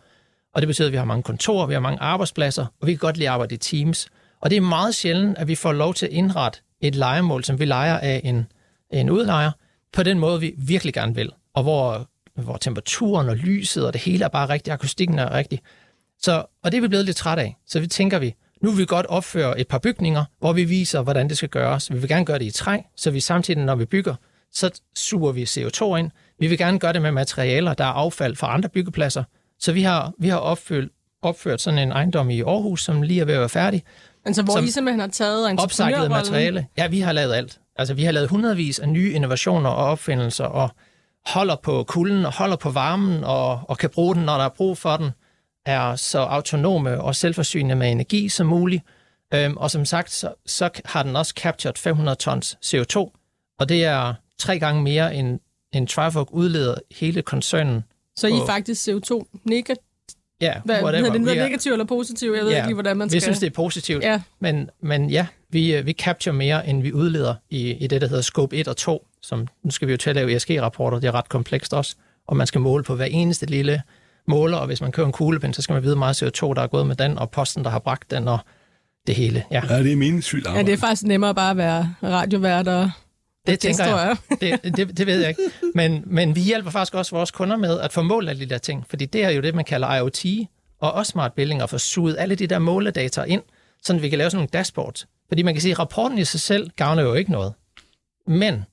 og det betyder, at vi har mange kontorer, vi har mange arbejdspladser, og vi kan godt lide at arbejde i teams. Og det er meget sjældent, at vi får lov til at indrette et legemål, som vi leger af en, en udlejer, på den måde, vi virkelig gerne vil. Og hvor, hvor temperaturen og lyset og det hele er bare rigtigt, akustikken er rigtig. Så, og det er vi blevet lidt træt af. Så vi tænker vi, nu vil vi godt opføre et par bygninger, hvor vi viser, hvordan det skal gøres. Vi vil gerne gøre det i træ, så vi samtidig, når vi bygger, så suger vi CO2 ind. Vi vil gerne gøre det med materialer, der er affald fra andre byggepladser. Så vi har, vi har opfyldt, opført sådan en ejendom i Aarhus, som lige er ved at være færdig. Altså hvor I simpelthen har taget Opsejlet materiale. Ja, vi har lavet alt. Altså vi har lavet hundredvis af nye innovationer og opfindelser, og holder på kulden og holder på varmen, og, og kan bruge den, når der er brug for den er så autonome og selvforsynende med energi som muligt. Øhm, og som sagt, så, så har den også captured 500 tons CO2, og det er tre gange mere end, end Trifork udleder hele koncernen. Så I er faktisk CO2 negativ? Ja, Hvad, whatever. det noget negativ eller positiv? Jeg ved ja, ikke lige, hvordan man skal... Vi synes, det er positivt, ja. men, men ja, vi, vi capture mere, end vi udleder i, i det, der hedder Scope 1 og 2, som nu skal vi jo til at lave ESG-rapporter, det er ret komplekst også, og man skal måle på hver eneste lille måler, og hvis man kører en kuglepen, så skal man vide meget CO2, der er gået med den, og posten, der har bragt den, og det hele. Ja, ja det er meningsfyldt arbejde. Ja, det er faktisk nemmere bare at være radiovært og det tænker jeg. Det, det, det ved jeg ikke. Men, men vi hjælper faktisk også vores kunder med at få mål af de der ting, fordi det er jo det, man kalder IoT, og også smart building, og få suget alle de der måledata ind, så vi kan lave sådan nogle dashboards. Fordi man kan sige, at rapporten i sig selv gavner jo ikke noget. Men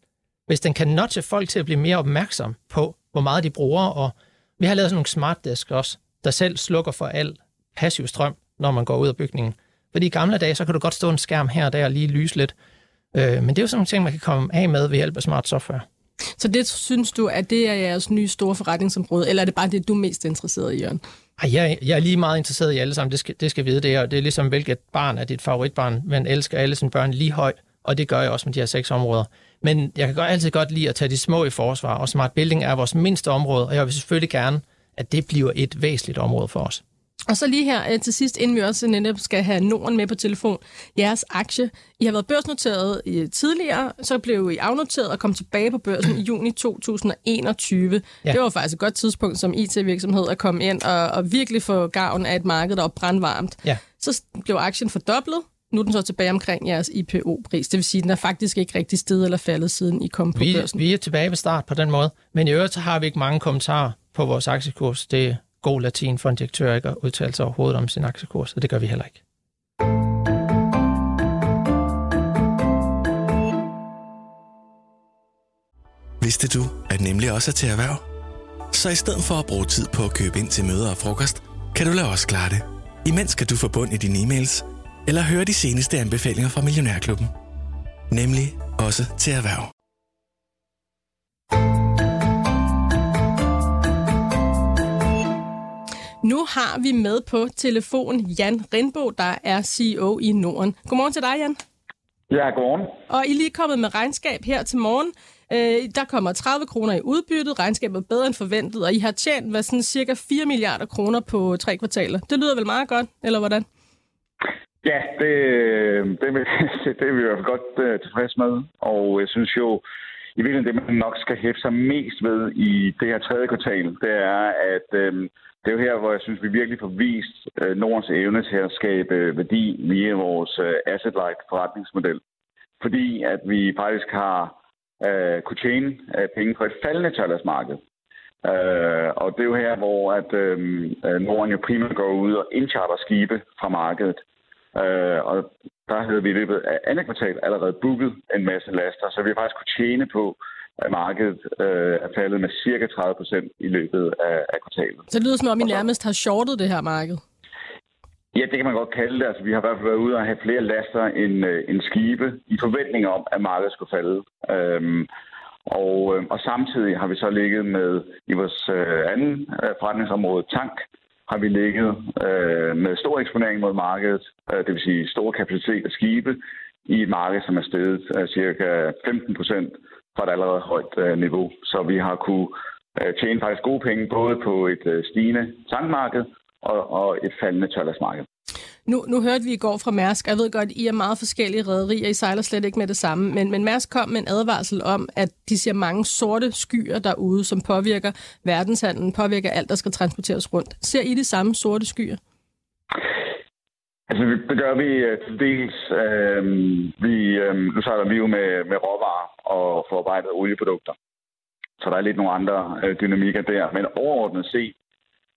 hvis den kan notche folk til at blive mere opmærksom på, hvor meget de bruger, og vi har lavet sådan nogle smart desk også, der selv slukker for al passiv strøm, når man går ud af bygningen. Fordi i gamle dage, så kan du godt stå en skærm her og der og lige lyse lidt. Øh, men det er jo sådan nogle ting, man kan komme af med ved hjælp af smart software. Så det synes du, at det er jeres nye store forretningsområde, eller er det bare det, du er mest interesseret i, Jørgen? Ej, jeg, jeg er lige meget interesseret i alle sammen, det skal, det skal vide det, og det er ligesom, hvilket barn er dit favoritbarn. Man elsker alle sine børn lige højt, og det gør jeg også med de her seks områder. Men jeg kan godt, altid godt lide at tage de små i forsvar, og smart building er vores mindste område, og jeg vil selvfølgelig gerne, at det bliver et væsentligt område for os. Og så lige her øh, til sidst, inden vi også netop skal have Norden med på telefon, jeres aktie. I har været børsnoteret øh, tidligere, så blev I afnoteret og kom tilbage på børsen i juni 2021. Ja. Det var faktisk et godt tidspunkt som IT-virksomhed at komme ind og, og virkelig få gavn af et marked, der var brandvarmt. Ja. Så blev aktien fordoblet, nu er den så tilbage omkring jeres IPO-pris. Det vil sige, at den er faktisk ikke rigtig sted eller faldet, siden I kom på vi, børsen. Vi er tilbage ved start på den måde. Men i øvrigt så har vi ikke mange kommentarer på vores aktiekurs. Det, god latin for en direktør ikke at udtale sig overhovedet om sin aktiekurs, og det gør vi heller ikke. Vidste du, at nemlig også er til erhverv? Så i stedet for at bruge tid på at købe ind til møder og frokost, kan du lade os klare det. Imens kan du få bund i dine e-mails, eller høre de seneste anbefalinger fra Millionærklubben. Nemlig også til erhverv. Nu har vi med på telefon Jan Rindbo, der er CEO i Norden. Godmorgen til dig, Jan. Ja, godmorgen. Og I er lige kommet med regnskab her til morgen. Øh, der kommer 30 kroner i udbyttet. Regnskabet er bedre end forventet, og I har tjent hvad, sådan cirka 4 milliarder kroner på tre kvartaler. Det lyder vel meget godt, eller hvordan? Ja, det, det, *laughs* det er vi i hvert fald godt uh, tilfreds med. Og jeg synes jo, i virkeligheden det, man nok skal hæfte sig mest ved i det her tredje kvartal, det er, at øh, det er jo her, hvor jeg synes, vi virkelig får vist øh, Nordens evne til at skabe øh, værdi via vores øh, asset-light forretningsmodel. Fordi at vi faktisk har øh, kunne tjene øh, penge på et faldende tørlandsmarked. Øh, og det er jo her, hvor at, øhm, øh, Norden jo primært går ud og indcharter skibe fra markedet. Øh, og der havde vi i løbet af andet kvartal allerede booket en masse laster, så vi har faktisk kunne tjene på, at markedet øh, er faldet med cirka 30 procent i løbet af, af kvartalet. Så det lyder som om, I nærmest har shortet det her marked. Ja, det kan man godt kalde det. Altså, vi har i hvert fald været ude og have flere laster end, øh, end skibe i forventning om, at markedet skulle falde. Øhm, og, øh, og samtidig har vi så ligget med i vores øh, anden øh, forretningsområde, tank, har vi ligget øh, med stor eksponering mod markedet, øh, det vil sige stor kapacitet af skibe, i et marked, som er steget øh, cirka 15 procent fra et allerede højt øh, niveau. Så vi har kunne øh, tjene faktisk gode penge både på et øh, stigende tankmarked og, og et faldende tørlasmarked. Nu, nu hørte vi i går fra Mærsk, jeg ved godt, I er meget forskellige rædderier, I sejler slet ikke med det samme, men, men Mærsk kom med en advarsel om, at de ser mange sorte skyer derude, som påvirker verdenshandlen, påvirker alt, der skal transporteres rundt. Ser I de samme sorte skyer? Altså, det gør vi uh, til dels. Uh, vi, uh, nu sejler vi jo med, med råvarer og forarbejdet olieprodukter. Så der er lidt nogle andre øh, dynamikker der. Men overordnet set,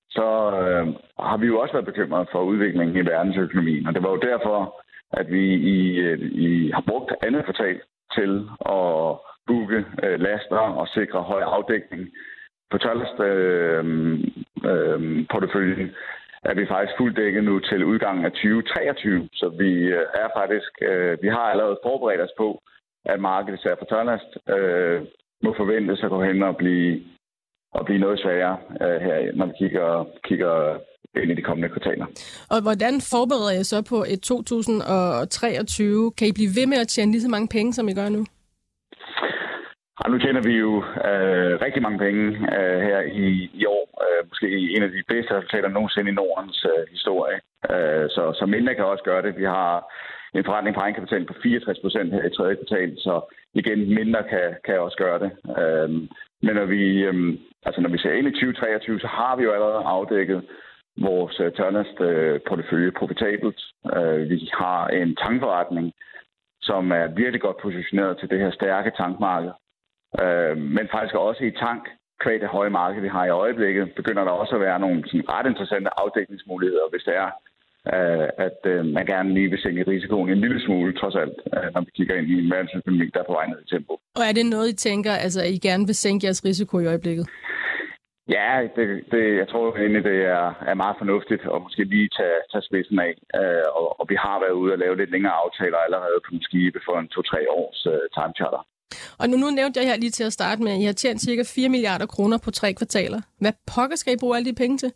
så øh, har vi jo også været bekymret for udviklingen i verdensøkonomien. Og det var jo derfor, at vi i, øh, i har brugt andet kvartal til at booke øh, laster og sikre høj afdækning på tørlast øh, øh, porteføljen er vi faktisk fuldt dækket nu til udgangen af 2023. Så vi øh, er faktisk, øh, vi har allerede forberedt os på, at markedet især for tørlast øh, må forventes at gå hen og blive, og blive noget sværere øh, her, når vi kigger, kigger ind i de kommende kvartaler. Og hvordan forbereder I så på et 2023? Kan I blive ved med at tjene lige så mange penge, som I gør nu? Og nu tjener vi jo øh, rigtig mange penge øh, her i, i år. Øh, måske en af de bedste resultater nogensinde i Nordens øh, historie. Øh, så, så mindre kan også gøre det. Vi har en forretning på egenkapital på 64 procent her i tredje kvartal, så igen, mindre kan, kan også gøre det. Øhm, men når vi, øhm, altså når vi ser ind i 2023, så har vi jo allerede afdækket vores øh, uh, tørnest uh, øh, portefølje profitabelt. Uh, vi har en tankforretning, som er virkelig godt positioneret til det her stærke tankmarked. Øh, men faktisk også i tank, kvæg det høje marked, vi har i øjeblikket, begynder der også at være nogle sådan, ret interessante afdækningsmuligheder, hvis det er, øh, at øh, man gerne lige vil sænke risikoen en lille smule, trods alt, øh, når vi kigger ind i en verdensøkonomi, der er på vej ned i tempo. Og er det noget, I tænker, altså, at I gerne vil sænke jeres risiko i øjeblikket? Ja, det, det, jeg tror egentlig, det er, er meget fornuftigt at måske lige tage, tage spidsen af. Øh, og, og vi har været ude og lave lidt længere aftaler allerede på en skibe for en to-tre års øh, time charter. Og nu, nu nævnte jeg her lige til at starte med, at I har tjent cirka 4 milliarder kroner på tre kvartaler. Hvad pokker skal I bruge alle de penge til?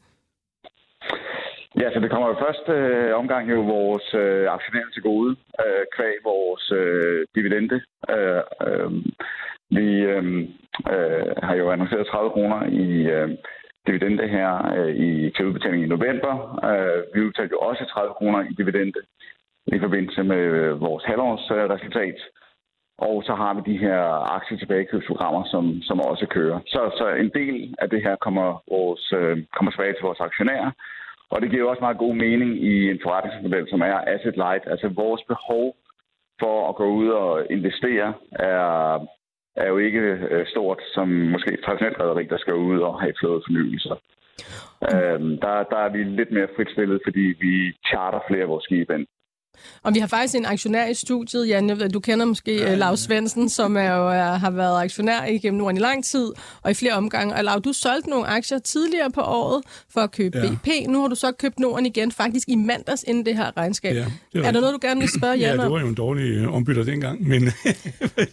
Ja, så det kommer jo først øh, omgang jo vores øh, aktionærer til gode, øh, kvæg vores øh, dividende. Øh, øh, vi øh, øh, har jo annonceret 30 kroner i øh, dividende her øh, i, til udbetaling i november. Øh, vi udtalte jo også 30 kroner i dividende i forbindelse med øh, vores halvårsresultat. Øh, og så har vi de her aktietilbagekøbsprogrammer, som, som også kører. Så, så en del af det her kommer, vores, øh, kommer tilbage til vores aktionærer. Og det giver også meget god mening i en forretningsmodel, som er asset light. Altså vores behov for at gå ud og investere er, er jo ikke øh, stort, som måske traditionelt rederi, der skal ud og have flåde fornyelser. Øhm, der, der er vi lidt mere frit stillet, fordi vi charter flere af vores skibe ind. Og vi har faktisk en aktionær i studiet, Jan. Jeg ved, du kender måske ja, ja. Lars Svendsen, som er jo, er, har været aktionær igennem Norden i lang tid, og i flere omgange. Og Lav, du solgte nogle aktier tidligere på året for at købe ja. BP. Nu har du så købt Norden igen, faktisk i mandags inden det her regnskab. Ja, det er, er der noget, du gerne vil spørge Jan Ja, det var jo en dårlig øh, ombytter dengang. Men *laughs*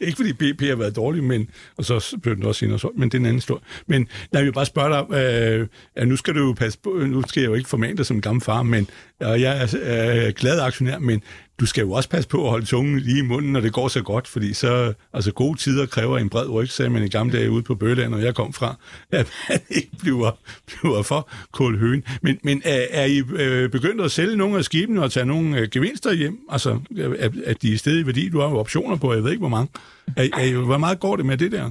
ikke fordi BP har været dårlig, men, og så blev den også senere solgt, men det er en anden historie. Men jeg vil bare spørge dig, øh, ja, nu skal du jo passe på, nu skal jeg jo ikke formane dig som gammel far, men og jeg er, er glad aktionær, men du skal jo også passe på at holde tungen lige i munden, når det går så godt, fordi så, altså gode tider kræver en bred ryg, sagde man i gamle dage ude på Bøland, og jeg kom fra, at man *laughs* ikke bliver, bliver for kulhøen. Men, men er, er I øh, begyndt at sælge nogle af skibene og tage nogle øh, gevinster hjem? Altså, at, at de er stedet i værdi? Du har jo optioner på, jeg ved ikke hvor mange. Er, er, hvor meget går det med det der?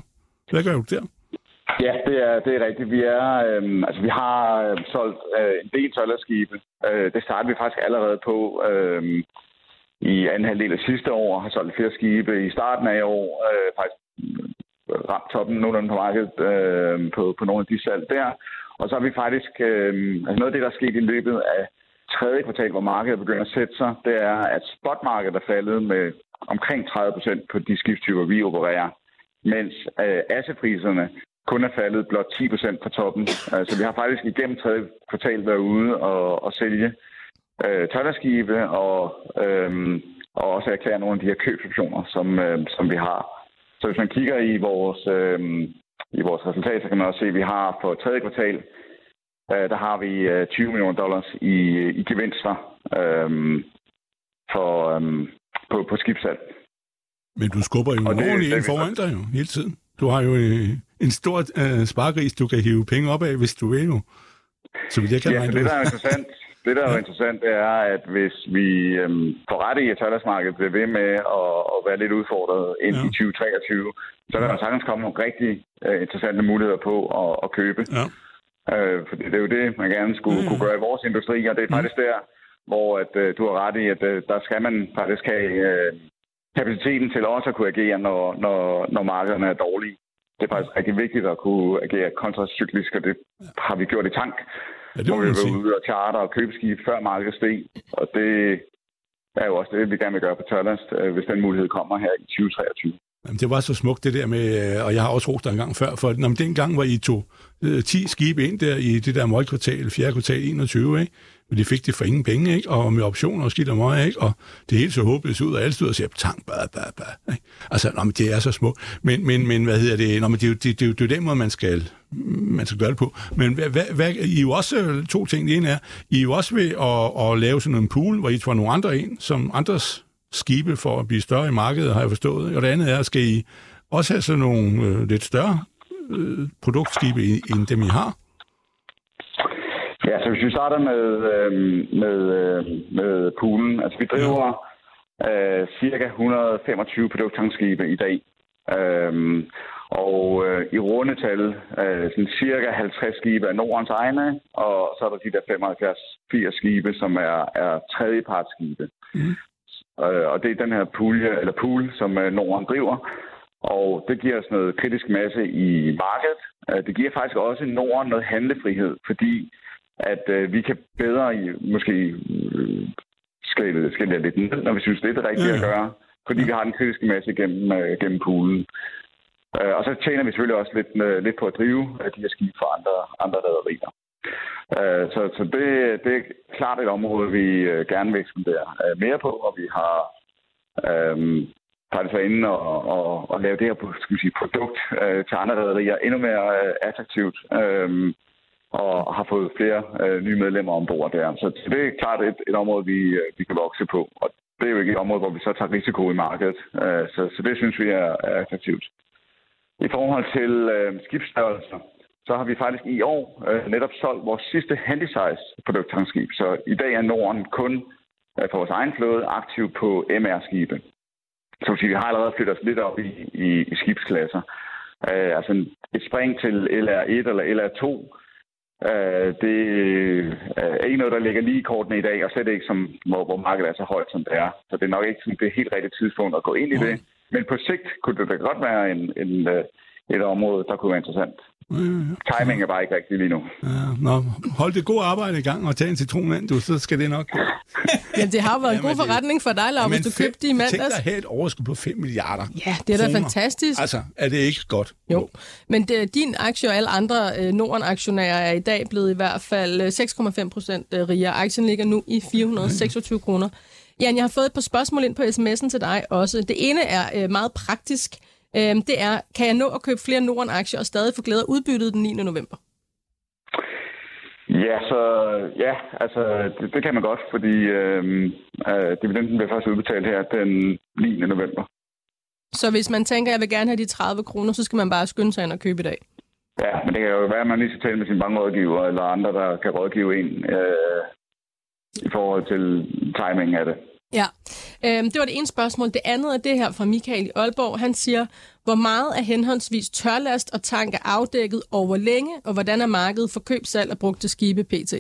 Hvad gør du der? Ja, det er, det er rigtigt. Vi, er, øh, altså, vi har øh, solgt øh, en del tollerskibe. Øh, det startede vi faktisk allerede på øh, i anden halvdel af sidste år. Har solgt flere skibe i starten af år. Øh, faktisk øh, ramt toppen nogenlunde på markedet øh, på, på nogle af de salg der. Og så har vi faktisk... Øh, altså noget af det, der er sket i løbet af tredje kvartal, hvor markedet begynder at sætte sig, det er, at spotmarkedet er faldet med omkring 30 procent på de skifttyper, vi opererer mens øh, assepriserne kun er faldet blot 10 procent fra toppen. Altså, vi har faktisk igennem tredje kvartal været ude og, og sælge øh, tørderskibe og, øh, og også erklære nogle af de her købsoptioner, som, øh, som vi har. Så hvis man kigger i vores, øh, i vores resultat, så kan man også se, at vi har for tredje kvartal, øh, der har vi øh, 20 millioner dollars i, i gevinster øh, for, øh, på, på skibssalg. Men du skubber jo ordentligt ind foran dig jo, hele tiden. Du har jo øh, en stor øh, spargris, du kan hive penge op af, hvis du vil jo. Så vil jeg kan ja, det, der er interessant, *laughs* det, der er ja. interessant, det er, at hvis vi øhm, får ret i, at tørdagsmarkedet bliver ved med at, at være lidt udfordret ind ja. i 2023, så kan der sagtens komme nogle rigtig uh, interessante muligheder på at, at købe. Ja. Uh, for det er jo det, man gerne skulle ja. kunne gøre i vores industri, og det er faktisk der, hvor at, uh, du har ret i, at uh, der skal man faktisk have uh, kapaciteten til også at kunne agere, når, når, når markederne er dårlige. Det er faktisk rigtig vigtigt at kunne agere kontracyklisk, og det har vi gjort i tank. Ja, det må vi ude og charter og købe skib før markedet steg. Og det er jo også det, vi gerne vil gøre på Tørlast, øh, hvis den mulighed kommer her i 2023. Jamen, det var så smukt det der med, øh, og jeg har også rost dig en gang før, for når dengang var I to 10 skibe ind der i det der målkvartal, 4. kvartal 21, ikke? Men de fik det for ingen penge, ikke? og med optioner og skidt og meget, ikke? og det hele så håbløst ud, og alle stod og siger, tang, bad, bad, bad. Ikke? Altså, nå, men det er så små. Men, men, men hvad hedder det? Nå, men det, er jo, det, det, det er jo den måde, man skal, man skal gøre det på. Men hvad, hvad, hvad, I er jo også øh, to ting. Det ene er, I er jo også ved at, at lave sådan en pool, hvor I får nogle andre ind, som andres skibe for at blive større i markedet, har jeg forstået. Og det andet er, skal I også have sådan nogle øh, lidt større øh, produktskibe, end dem I har? Ja, så hvis vi starter med, øh, med, øh, med poolen. Altså, vi driver øh, cirka 125 produkttankskibe i dag. Øhm, og øh, i rundetal øh, sådan cirka 50 skibe er Nordens egne, og så er der de der 75-80 skibe, som er, er tredjepartsskibe. Mm. Øh, og det er den her pulje, eller pool, som øh, Norden driver. Og det giver os noget kritisk masse i markedet. Øh, det giver faktisk også Norden noget handlefrihed, fordi at øh, vi kan bedre i, måske øh, skælde, skælde lidt ned, når vi synes, det er det rigtige at gøre, fordi vi har den kritiske masse gennem, øh, gennem poolen. Øh, og så tjener vi selvfølgelig også lidt, øh, lidt på at drive øh, de her skibe for andre, andre rædderier. Øh, så så det, det er klart et område, vi øh, gerne vil ekspandere øh, mere på, og vi har øh, faktisk været inde og, og, og lave det her skal vi sige, produkt øh, til andre rædderier endnu mere øh, attraktivt. Øh, og har fået flere øh, nye medlemmer ombord der. Så det er klart et, et område, vi, øh, vi kan vokse på. Og det er jo ikke et område, hvor vi så tager risiko i markedet. Øh, så, så det synes vi er, er attraktivt. I forhold til øh, skibsstørrelser, så har vi faktisk i år øh, netop solgt vores sidste handysize produkttankskib. Så i dag er Norden kun øh, for vores egen flåde aktiv på MR-skibe. Så vi har allerede flyttet os lidt op i, i, i skibsklasser. Øh, altså et spring til LR1 eller LR2 Øh, det er ikke noget, der ligger lige i kortene i dag, og slet ikke, som, hvor, hvor markedet er så højt, som det er. Så det er nok ikke sådan, det helt rigtige tidspunkt at gå ind i det. Men på sigt kunne det da godt være en, en, øh, et område, der kunne være interessant Ja, ja. Timing er bare ikke rigtig lige nu. ja. Nå, hold det gode arbejde i gang og tag en citron ind, du, så skal det nok *laughs* gå. Jamen, det har jo været en god det- forretning for dig, Laura, hvis du købte de i Tænk mandags. dig at have et overskud på 5 milliarder. Ja, det er da kroner. fantastisk. Altså, er det ikke godt? Jo, men det, din aktie og alle andre øh, Norden-aktionærer er i dag blevet i hvert fald øh, 6,5 procent øh, rigere. Aktien ligger nu i 426 kroner. Jan, jeg har fået et par spørgsmål ind på sms'en til dig også. Det ene er øh, meget praktisk. Øh, det er, kan jeg nå at købe flere Norden-aktier og stadig få glæde af udbyttet den 9. november? Ja, så ja, altså det, det kan man godt, fordi øhm, øh, dividenden bliver først udbetalt her den 9. november. Så hvis man tænker, at jeg vil gerne have de 30 kroner, så skal man bare skynde sig ind og købe i dag. Ja, men det kan jo være, at man lige skal tale med sin bankrådgiver eller andre, der kan rådgive en øh, i forhold til timing af det. Ja, øhm, det var det ene spørgsmål. Det andet er det her fra Michael i Aalborg. Han siger, hvor meget er henholdsvis tørlast og tank er afdækket over længe, og hvordan er markedet for køb, salg og brugte skibe pt?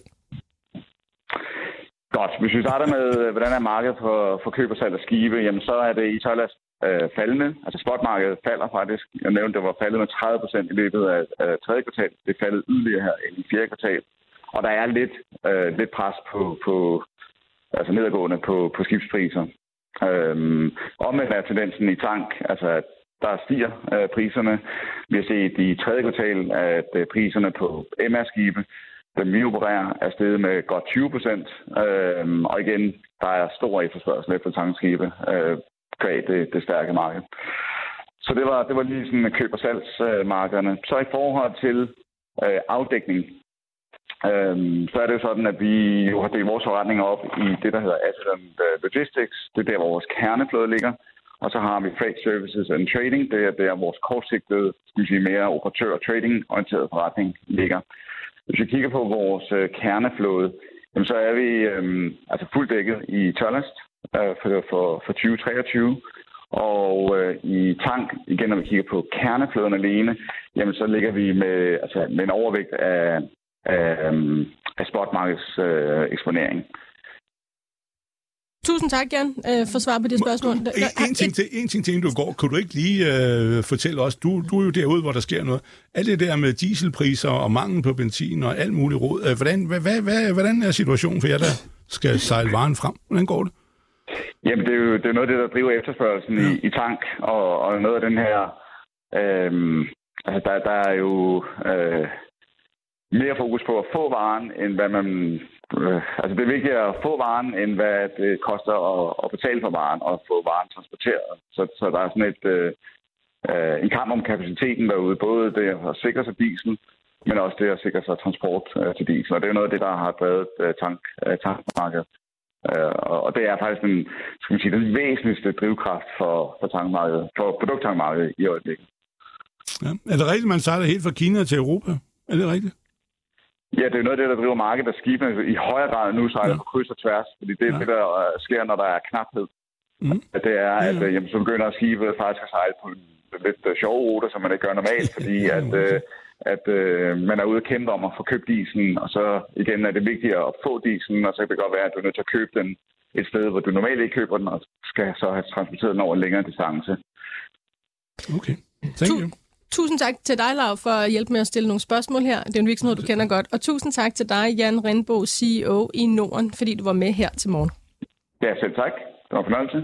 Godt. Hvis vi starter med, hvordan er markedet for, for køb og salg af skibe, jamen så er det i tørlast øh, faldende. Altså spotmarkedet falder faktisk. Jeg nævnte, det var faldet med 30 procent i løbet af, af tredje kvartal. Det faldet yderligere her i fjerde kvartal. Og der er lidt, øh, lidt pres på, på altså nedadgående på, på skibspriser. Øhm, omvendt er tendensen i tank, altså at der stiger øh, priserne. Vi har set i tredje kvartal, at øh, priserne på MR-skibe, dem vi opererer, er steget med godt 20 procent. Øhm, og igen, der er stor efterspørgsel efter tankskibe, øh, kvæg det, det stærke marked. Så det var, det var lige sådan køb- og salgsmarkederne. Så i forhold til øh, afdækning, Øhm, så er det jo sådan, at vi jo har delt vores forretning op i det, der hedder Asset and øh, Logistics. Det er der, hvor vores kerneflåde ligger. Og så har vi Freight Services and Trading. Det er der, vores kortsigtede, skal vi sige, mere operatør- og trading-orienterede forretning ligger. Hvis vi kigger på vores øh, kerneflåde, jamen, så er vi øhm, altså fuldt dækket i tørlast øh, for, for, for 2023. Og øh, i tank, igen når vi kigger på kerneflåden alene, jamen så ligger vi med, altså, med en overvægt af af, af spotmarkeds øh, eksponering. Tusind tak, Jan, øh, for svar på det spørgsmål. En, en, ting til, en ting til, inden du går. Kunne du ikke lige øh, fortælle os, du, du er jo derude, hvor der sker noget. Alt det der med dieselpriser og mangel på benzin og alt muligt råd. Øh, hvordan, hvad, hvad, hvad, hvordan er situationen for jer, der skal sejle varen frem? Hvordan går det? Jamen, det er jo det er noget af det, der driver efterspørgelsen ja. i, i tank, og, og noget af den her... Øh, altså, der, der er jo... Øh, mere fokus på at få varen, end hvad man... Øh, altså det er vigtigere at få varen, end hvad det koster at, at betale for varen og få varen transporteret. Så, så der er sådan et, øh, øh en kamp om kapaciteten derude. Både det at sikre sig diesel, men også det at sikre sig transport øh, til diesel. Og det er noget af det, der har drevet øh, tank, øh, tankmarkedet. Øh, og det er faktisk den, skal man sige, den væsentligste drivkraft for, for, tankmarkedet, for produkttankmarkedet i øjeblikket. Ja. Er det rigtigt, man sejler helt fra Kina til Europa? Er det rigtigt? Ja, det er noget af det, der driver markedet, at skibene i højere grad nu sejler ja. på kryds og tværs, fordi det er ja. det, der sker, når der er knaphed. Mm. At det er, at ja. jamen, så begynder skibet faktisk at sejle på lidt uh, sjove ruter, som man ikke gør normalt, fordi at, at uh, man er ude og kæmpe om at få købt dieselen, og så igen er det vigtigere at få dieselen, og så kan det godt være, at du er nødt til at købe den et sted, hvor du normalt ikke køber den, og skal så have transporteret den over en længere distance. Okay, thank you. Tusind tak til dig, Lav, for at hjælpe med at stille nogle spørgsmål her. Det er en virksomhed, du kender godt. Og tusind tak til dig, Jan Rindbo, CEO i Norden, fordi du var med her til morgen. Ja, selv tak. Det var en fornøjelse.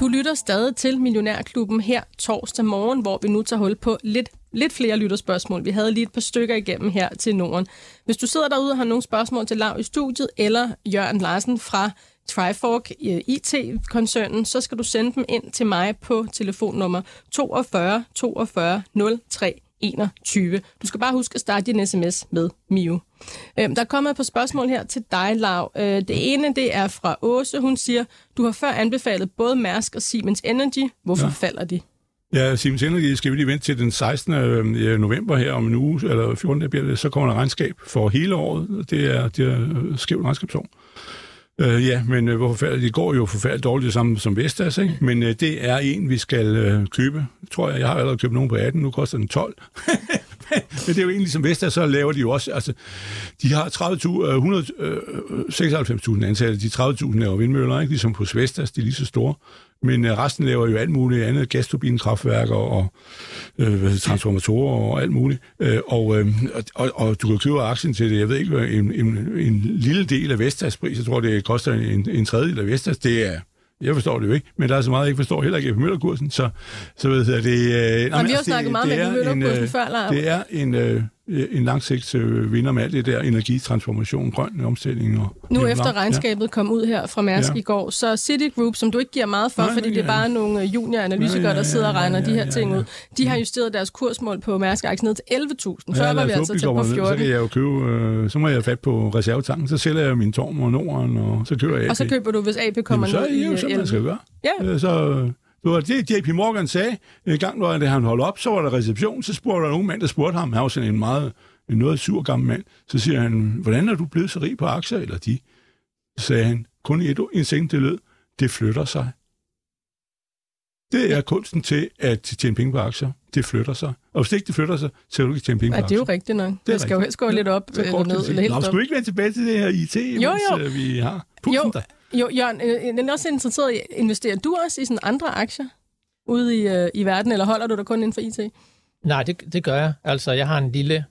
Du lytter stadig til Millionærklubben her torsdag morgen, hvor vi nu tager hul på lidt, lidt flere lytterspørgsmål. Vi havde lige et par stykker igennem her til Norden. Hvis du sidder derude og har nogle spørgsmål til Lav i studiet, eller Jørgen Larsen fra Trifork IT-koncernen, så skal du sende dem ind til mig på telefonnummer 42 42 03 21. Du skal bare huske at starte din sms med Mio. Øhm, der er kommet et par spørgsmål her til dig, Lav. Øh, det ene, det er fra Åse. Hun siger, du har før anbefalet både Mærsk og Siemens Energy. Hvorfor ja. falder de? Ja, Siemens Energy skal vi lige vente til den 16. november her om en uge, eller 14. bliver det, så kommer der regnskab for hele året. Det er, det er skævt regnskabsår. Øh, ja, men øh, hvorfor forfærdeligt, det går jo forfærdeligt dårligt det samme som Vestas, ikke? men øh, det er en, vi skal øh, købe. Tror jeg, jeg har allerede købt nogen på 18, nu koster den 12. *laughs* *laughs* men det er jo egentlig som Vestas, så laver de jo også, altså, de har 30, 196.000 øh, øh, øh, ansatte, de 30.000 laver vindmøller, ikke? ligesom på Vestas, de er lige så store. Men resten laver jo alt muligt andet, gasturbinkraftværker og øh, transformatorer og alt muligt. Øh, og, øh, og, og du kan købe aktien til det, jeg ved ikke, en, en, en lille del af Vestas pris, jeg tror, det koster en, en tredjedel af Vestas, det er jeg forstår det jo ikke, men der er så meget, jeg ikke forstår heller ikke på Møllerkursen, så, så ved jeg, det... Øh, nej, vi har jo snakket meget med Møllerkursen før, Lars. Det er en, øh, en langsigts øh, vinder med alt det der energitransformation, grøn omstilling. Og nu efter regnskabet ja. kom ud her fra Mærsk ja. i går, så Citigroup, som du ikke giver meget for, nej, fordi det er bare nogle øh, junioranalytikere, ja, ja, ja, der sidder og regner ja, ja, de her ting ja, ja. ud, de har justeret deres kursmål på Mærsk Aktie ned til 11.000. Så ja, var vi altså til på 14. Så kan jeg jo købe, øh, så må jeg fat på reservetanken, så sælger jeg min Torm og Norden, og så køber jeg AP. Og så køber du, hvis AP kommer Jamen, så, i jo, så man skal gøre. Ja. Øh, så, det var det, JP Morgan sagde. En gang, når han holdt op, så var der reception, så spurgte der en ung mand, der spurgte ham, han var sådan en meget en noget sur gammel mand, så siger han, hvordan er du blevet så rig på aktier, eller de? Så sagde han, kun et, en seng det lød, det flytter sig. Det er kunsten til at tjene penge på aktier. Det flytter sig. Og hvis det ikke det flytter sig, så kan du ikke tjene penge ja, på aktier. det er jo rigtigt nok. Det, det skal jo helst gå lidt op ja, eller ned. Eller helt Nå, skal vi ikke vende tilbage til det her IT, jo, jo. Mens, vi har jo, jo, Jørgen, øh, øh jeg er også interesseret i, investerer du også i sådan andre aktier ude i, øh, i verden, eller holder du dig kun inden for IT? Nej, det, det gør jeg. Altså, jeg har en lille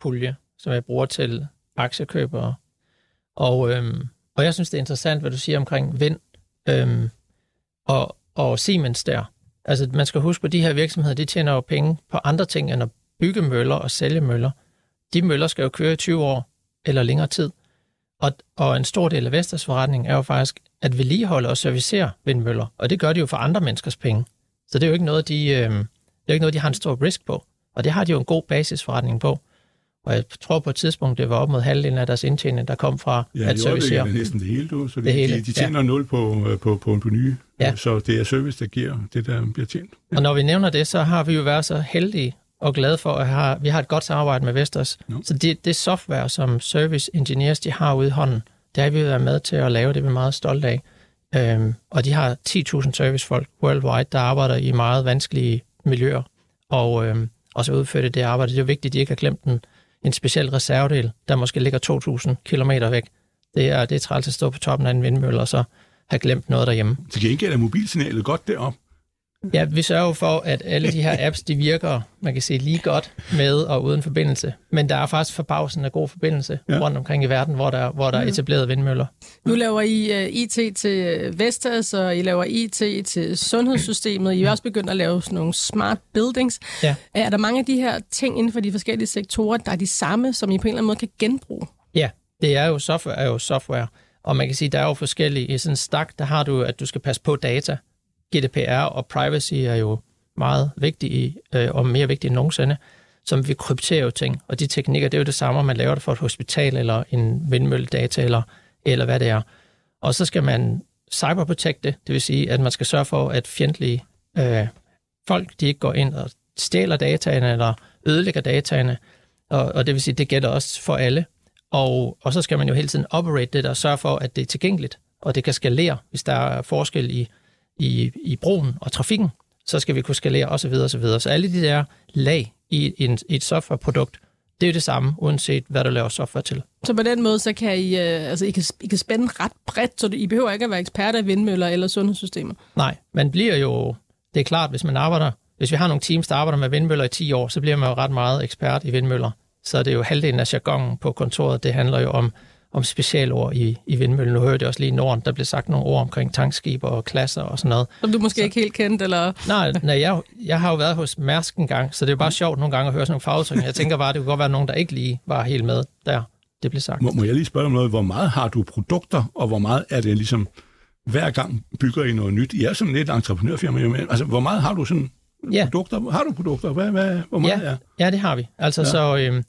pulje, som jeg bruger til aktiekøbere. Og, øhm, og jeg synes, det er interessant, hvad du siger omkring vind øhm, og, og Siemens der. Altså, man skal huske på, at de her virksomheder, de tjener jo penge på andre ting, end at bygge møller og sælge møller. De møller skal jo køre i 20 år eller længere tid. Og, og en stor del af Vestas forretning er jo faktisk at vedligeholde og servicere vindmøller. Og det gør de jo for andre menneskers penge. Så det er jo ikke noget, de, øh, det er ikke noget, de har en stor risk på. Og det har de jo en god basisforretning på. Og jeg tror på et tidspunkt, det var op mod halvdelen af deres indtjening, der kom fra ja, at servicere. Ja, det er næsten det hele, du. Så det, det hele, de, de tjener ja. nul på, øh, på, på, på nye, ja. så det er service, der giver det, der bliver tjent. Ja. Og når vi nævner det, så har vi jo været så heldige og glade for, at have, vi har et godt samarbejde med Vestas. No. Så det, det software, som service engineers de har ude i hånden, det har vi været med til at lave, det er vi meget stolte af. Øhm, og de har 10.000 servicefolk worldwide, der arbejder i meget vanskelige miljøer, og, øhm, og så udfører det arbejde. Det er jo vigtigt, at de ikke har glemt den en speciel reservedel, der måske ligger 2.000 km væk. Det er, det er træls at stå på toppen af en vindmølle og så have glemt noget derhjemme. Til gengæld er mobilsignalet godt deroppe. Ja, vi sørger for, at alle de her apps, de virker, man kan sige, lige godt med og uden forbindelse. Men der er faktisk forbavsende god forbindelse ja. rundt omkring i verden, hvor der, hvor der er etableret vindmøller. Nu laver I uh, øh, IT til Vestas, og I laver IT til sundhedssystemet. I er også begyndt at lave sådan nogle smart buildings. Ja. Er der mange af de her ting inden for de forskellige sektorer, der er de samme, som I på en eller anden måde kan genbruge? Ja, det er jo software. Er jo software. Og man kan sige, der er jo forskellige. I sådan en stak, der har du, at du skal passe på data. GDPR og privacy er jo meget vigtige øh, og mere vigtige end nogensinde, som vi krypterer jo ting. Og de teknikker, det er jo det samme, om man laver det for et hospital eller en vindmølledata eller, eller hvad det er. Og så skal man cyberprotecte, det vil sige, at man skal sørge for, at fjendtlige øh, folk, de ikke går ind og stjæler dataene eller ødelægger dataene. Og, og det vil sige, det gælder også for alle. Og, og så skal man jo hele tiden operate det der og sørge for, at det er tilgængeligt, og det kan skalere, hvis der er forskel i i, i broen og trafikken, så skal vi kunne skalere osv. osv. Så alle de der lag i, en, i et softwareprodukt, det er jo det samme, uanset hvad du laver software til. Så på den måde, så kan I, øh, altså I, kan, I kan spænde ret bredt, så I behøver ikke at være eksperter i vindmøller eller sundhedssystemer? Nej, man bliver jo, det er klart, hvis man arbejder, hvis vi har nogle teams, der arbejder med vindmøller i 10 år, så bliver man jo ret meget ekspert i vindmøller. Så det er jo halvdelen af jargonen på kontoret, det handler jo om om specialord i, i vindmøllen. Nu hørte jeg også lige i Norden, der blev sagt nogle ord omkring tankskib og klasser og sådan noget. Som du måske så, ikke helt kendt, eller? Nej, *laughs* nej jeg, jeg har jo været hos Mærsk en gang, så det er bare sjovt nogle gange at høre sådan nogle fagudtryk. Jeg tænker bare, det kunne godt være nogen, der ikke lige var helt med der. Det blev sagt. Må, må jeg lige spørge om noget? Hvor meget har du produkter, og hvor meget er det ligesom hver gang bygger I noget nyt? I er sådan lidt entreprenørfirma. Altså, hvor meget har du sådan ja. produkter? Har du produkter? Hvad, hvad, hvor meget ja. er? Ja, det har vi. Altså, ja. så, øhm,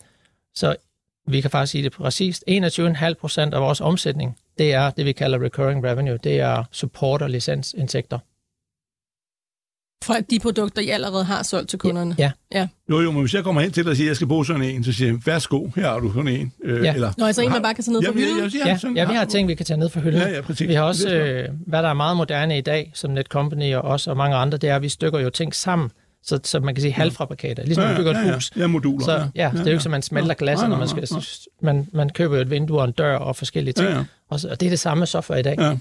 så vi kan faktisk sige det præcist, 21,5 procent af vores omsætning, det er det, vi kalder recurring revenue. Det er support- og licensindtægter. Fra de produkter, I allerede har solgt til kunderne? Ja. ja. Jo, jo, men hvis jeg kommer hen til dig og siger, at jeg skal bruge sådan en, så siger jeg, værsgo, her har du sådan en. Øh, ja. Eller, Nå, altså en, man bare kan tage ned fra hylden? Ja, ja, ja, ja, vi har ting, vi kan tage ned fra hylden. Ja, ja, præcis. Vi har også, øh, hvad der er meget moderne i dag, som Netcompany og os og mange andre, det er, at vi stykker jo ting sammen, Så, så man kan sige halvfabrikater, ligesom man bygger et hus. Ja, ja, moduler. Så ja, ja, det er jo ikke, som man smelter glasset, når man skal... Man, man køber jo et vindue og en dør og forskellige ting. Ja, ja. Og, så, og det er det samme software i dag. Ja.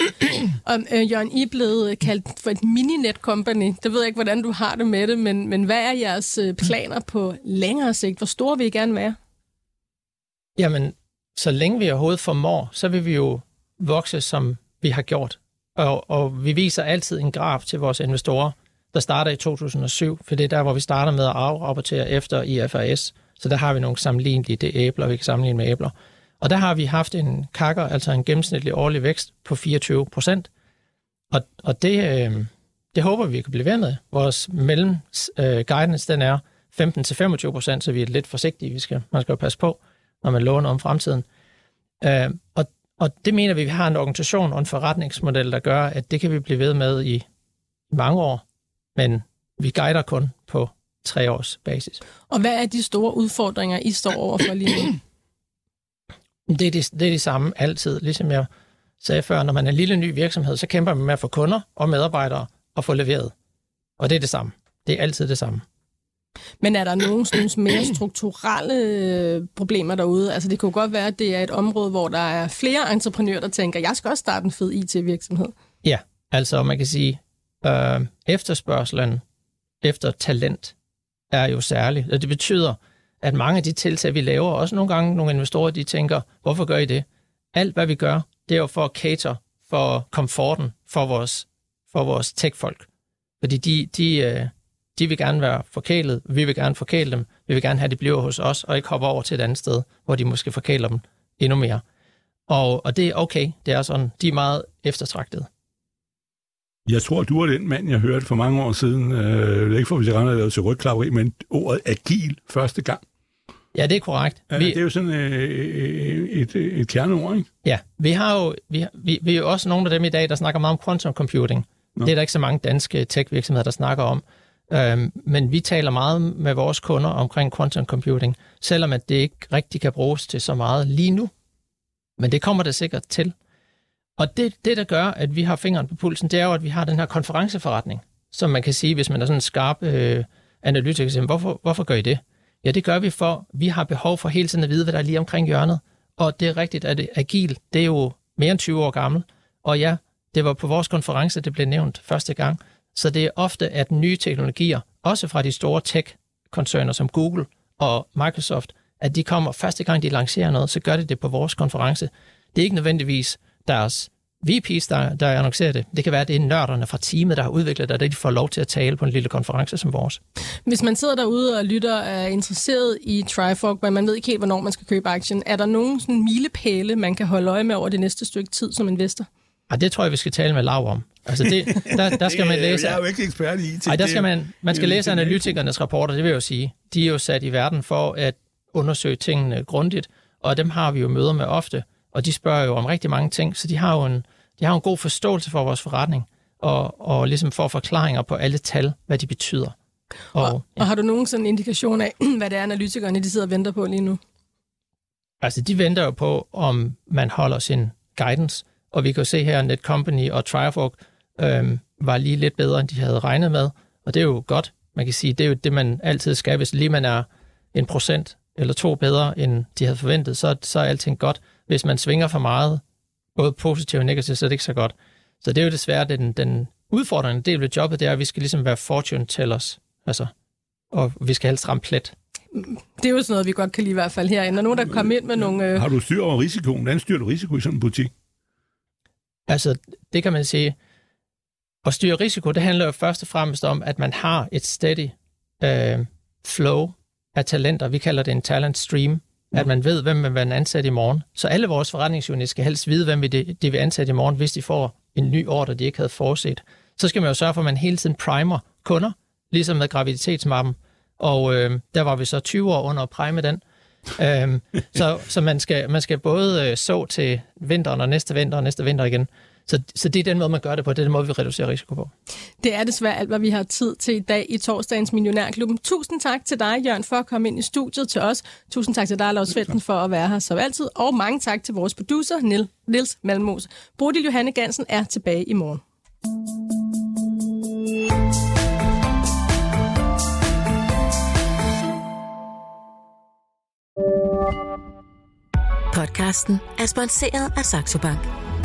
*clears throat* Og øh, Jørgen, I er blevet kaldt for et mininet company. Det ved jeg ikke, hvordan du har det med det, men, men hvad er jeres øh, planer på længere sigt? Hvor store vil I gerne være? Jamen, så længe vi overhovedet formår, så vil vi jo vokse, som vi har gjort. Og, og vi viser altid en graf til vores investorer, der starter i 2007, for det er der, hvor vi starter med at afrapportere efter IFRS. Så der har vi nogle sammenlignelige, det er æbler, vi kan sammenligne med æbler. Og der har vi haft en kakker, altså en gennemsnitlig årlig vækst på 24 procent. Og, og det, øh, det håber vi kan blive ved med. Vores mellem øh, guidance, den er 15-25 procent, så vi er lidt forsigtige. Vi skal, man skal jo passe på, når man låner om fremtiden. Øh, og, og det mener vi, vi har en organisation og en forretningsmodel, der gør, at det kan vi blive ved med i mange år. Men vi guider kun på tre års basis. Og hvad er de store udfordringer, I står overfor lige nu? Det er, det, det er det samme altid. Ligesom jeg sagde før, når man er en lille ny virksomhed, så kæmper man med at få kunder og medarbejdere og få leveret. Og det er det samme. Det er altid det samme. Men er der nogle sådan mere strukturelle øh, problemer derude? Altså det kunne godt være, at det er et område, hvor der er flere entreprenører, der tænker, jeg skal også starte en fed IT-virksomhed. Ja, altså man kan sige, øh, efterspørgselen efter talent er jo særlig. Og det betyder, at mange af de tiltag, vi laver, også nogle gange nogle investorer, de tænker, hvorfor gør I det? Alt, hvad vi gør, det er jo for at cater for komforten for vores, for vores tech-folk. Fordi de, de, øh, de vil gerne være forkælet, vi vil gerne forkæle dem, vi vil gerne have, at de bliver hos os, og ikke hopper over til et andet sted, hvor de måske forkæler dem endnu mere. Og, og det er okay, det er sådan, de er meget eftertragtede. Jeg tror, du er den mand, jeg hørte for mange år siden. Øh, ikke for, render lavet til rygklaveri, men ordet agil første gang. Ja, det er korrekt. Vi, det er jo sådan øh, et, et kerneord, ikke? Ja, vi har jo, vi, vi, vi er jo også nogle af dem i dag, der snakker meget om quantum computing. Nå. Det er der ikke så mange danske tech-virksomheder, der snakker om. Øhm, men vi taler meget med vores kunder omkring quantum computing, selvom at det ikke rigtig kan bruges til så meget lige nu. Men det kommer det sikkert til. Og det, det, der gør, at vi har fingeren på pulsen, det er jo, at vi har den her konferenceforretning, som man kan sige, hvis man er sådan en skarp øh, analytiker, så hvorfor, hvorfor gør I det? Ja, det gør vi for, vi har behov for hele tiden at vide, hvad der er lige omkring hjørnet. Og det er rigtigt, at øh, agil, det er jo mere end 20 år gammel. Og ja, det var på vores konference, det blev nævnt første gang. Så det er ofte, at nye teknologier, også fra de store tech-koncerner som Google og Microsoft, at de kommer første gang, de lancerer noget, så gør de det på vores konference. Det er ikke nødvendigvis deres VP's, der, der annoncerer det. Det kan være, at det er nørderne fra teamet, der har udviklet det, og de får lov til at tale på en lille konference som vores. Hvis man sidder derude og lytter og er interesseret i Trifork, men man ved ikke helt, hvornår man skal købe aktien, er der nogen sådan milepæle, man kan holde øje med over det næste stykke tid som investor? Ja, det tror jeg, vi skal tale med Lav om. Altså det, der, der skal man læse... Jeg er jo ikke ekspert i IT. Nej, der skal man, man skal læse analytikernes rapporter, det vil jeg jo sige. De er jo sat i verden for at undersøge tingene grundigt, og dem har vi jo møder med ofte, og de spørger jo om rigtig mange ting, så de har jo en, de har en god forståelse for vores forretning, og, og ligesom får forklaringer på alle tal, hvad de betyder. Og, og, ja. og har du nogen sådan indikation af, *clears throat* hvad det er, analytikerne de sidder og venter på lige nu? Altså, de venter jo på, om man holder sin guidance, og vi kan jo se her, at Netcompany og Trifork øhm, var lige lidt bedre, end de havde regnet med, og det er jo godt. Man kan sige, det er jo det, man altid skal. Hvis lige man er en procent eller to bedre, end de havde forventet, så, så er alting godt. Hvis man svinger for meget, både positivt og negativt, så er det ikke så godt. Så det er jo desværre den, den udfordrende del ved jobbet, det er, at vi skal ligesom være fortune tellers. Altså, og vi skal helst ramme plet. Det er jo sådan noget, vi godt kan lide i hvert fald herinde. Er nogen, der kommer ind med nogle... Øh... Har du styr over risikoen? Hvordan styrer du risiko i sådan en butik? Altså, det kan man sige. At styre risiko, det handler jo først og fremmest om, at man har et steady øh, flow af talenter. Vi kalder det en talent stream. At man ved, hvem man vil ansætte i morgen. Så alle vores forretningsuniter skal helst vide, hvem de, de vil ansætte i morgen, hvis de får en ny ordre, de ikke havde forudset. Så skal man jo sørge for, at man hele tiden primer kunder, ligesom med graviditetsmappen. Og øh, der var vi så 20 år under at prime den. øhm, så så man, skal, man skal både øh, så til vinteren og næste vinter og næste vinter igen. Så, så det er den måde, man gør det på. Det er den måde, vi reducerer risiko på. Det er desværre alt, hvad vi har tid til i dag i torsdagens Millionærklubben. Tusind tak til dig, Jørgen, for at komme ind i studiet til os. Tusind tak til dig, Lars Svendsen, for at være her som altid. Og mange tak til vores producer, Nil, Nils Malmos. Bodil Johanne Gansen er tilbage i morgen. Podcasten er sponsoreret af Saxo Bank.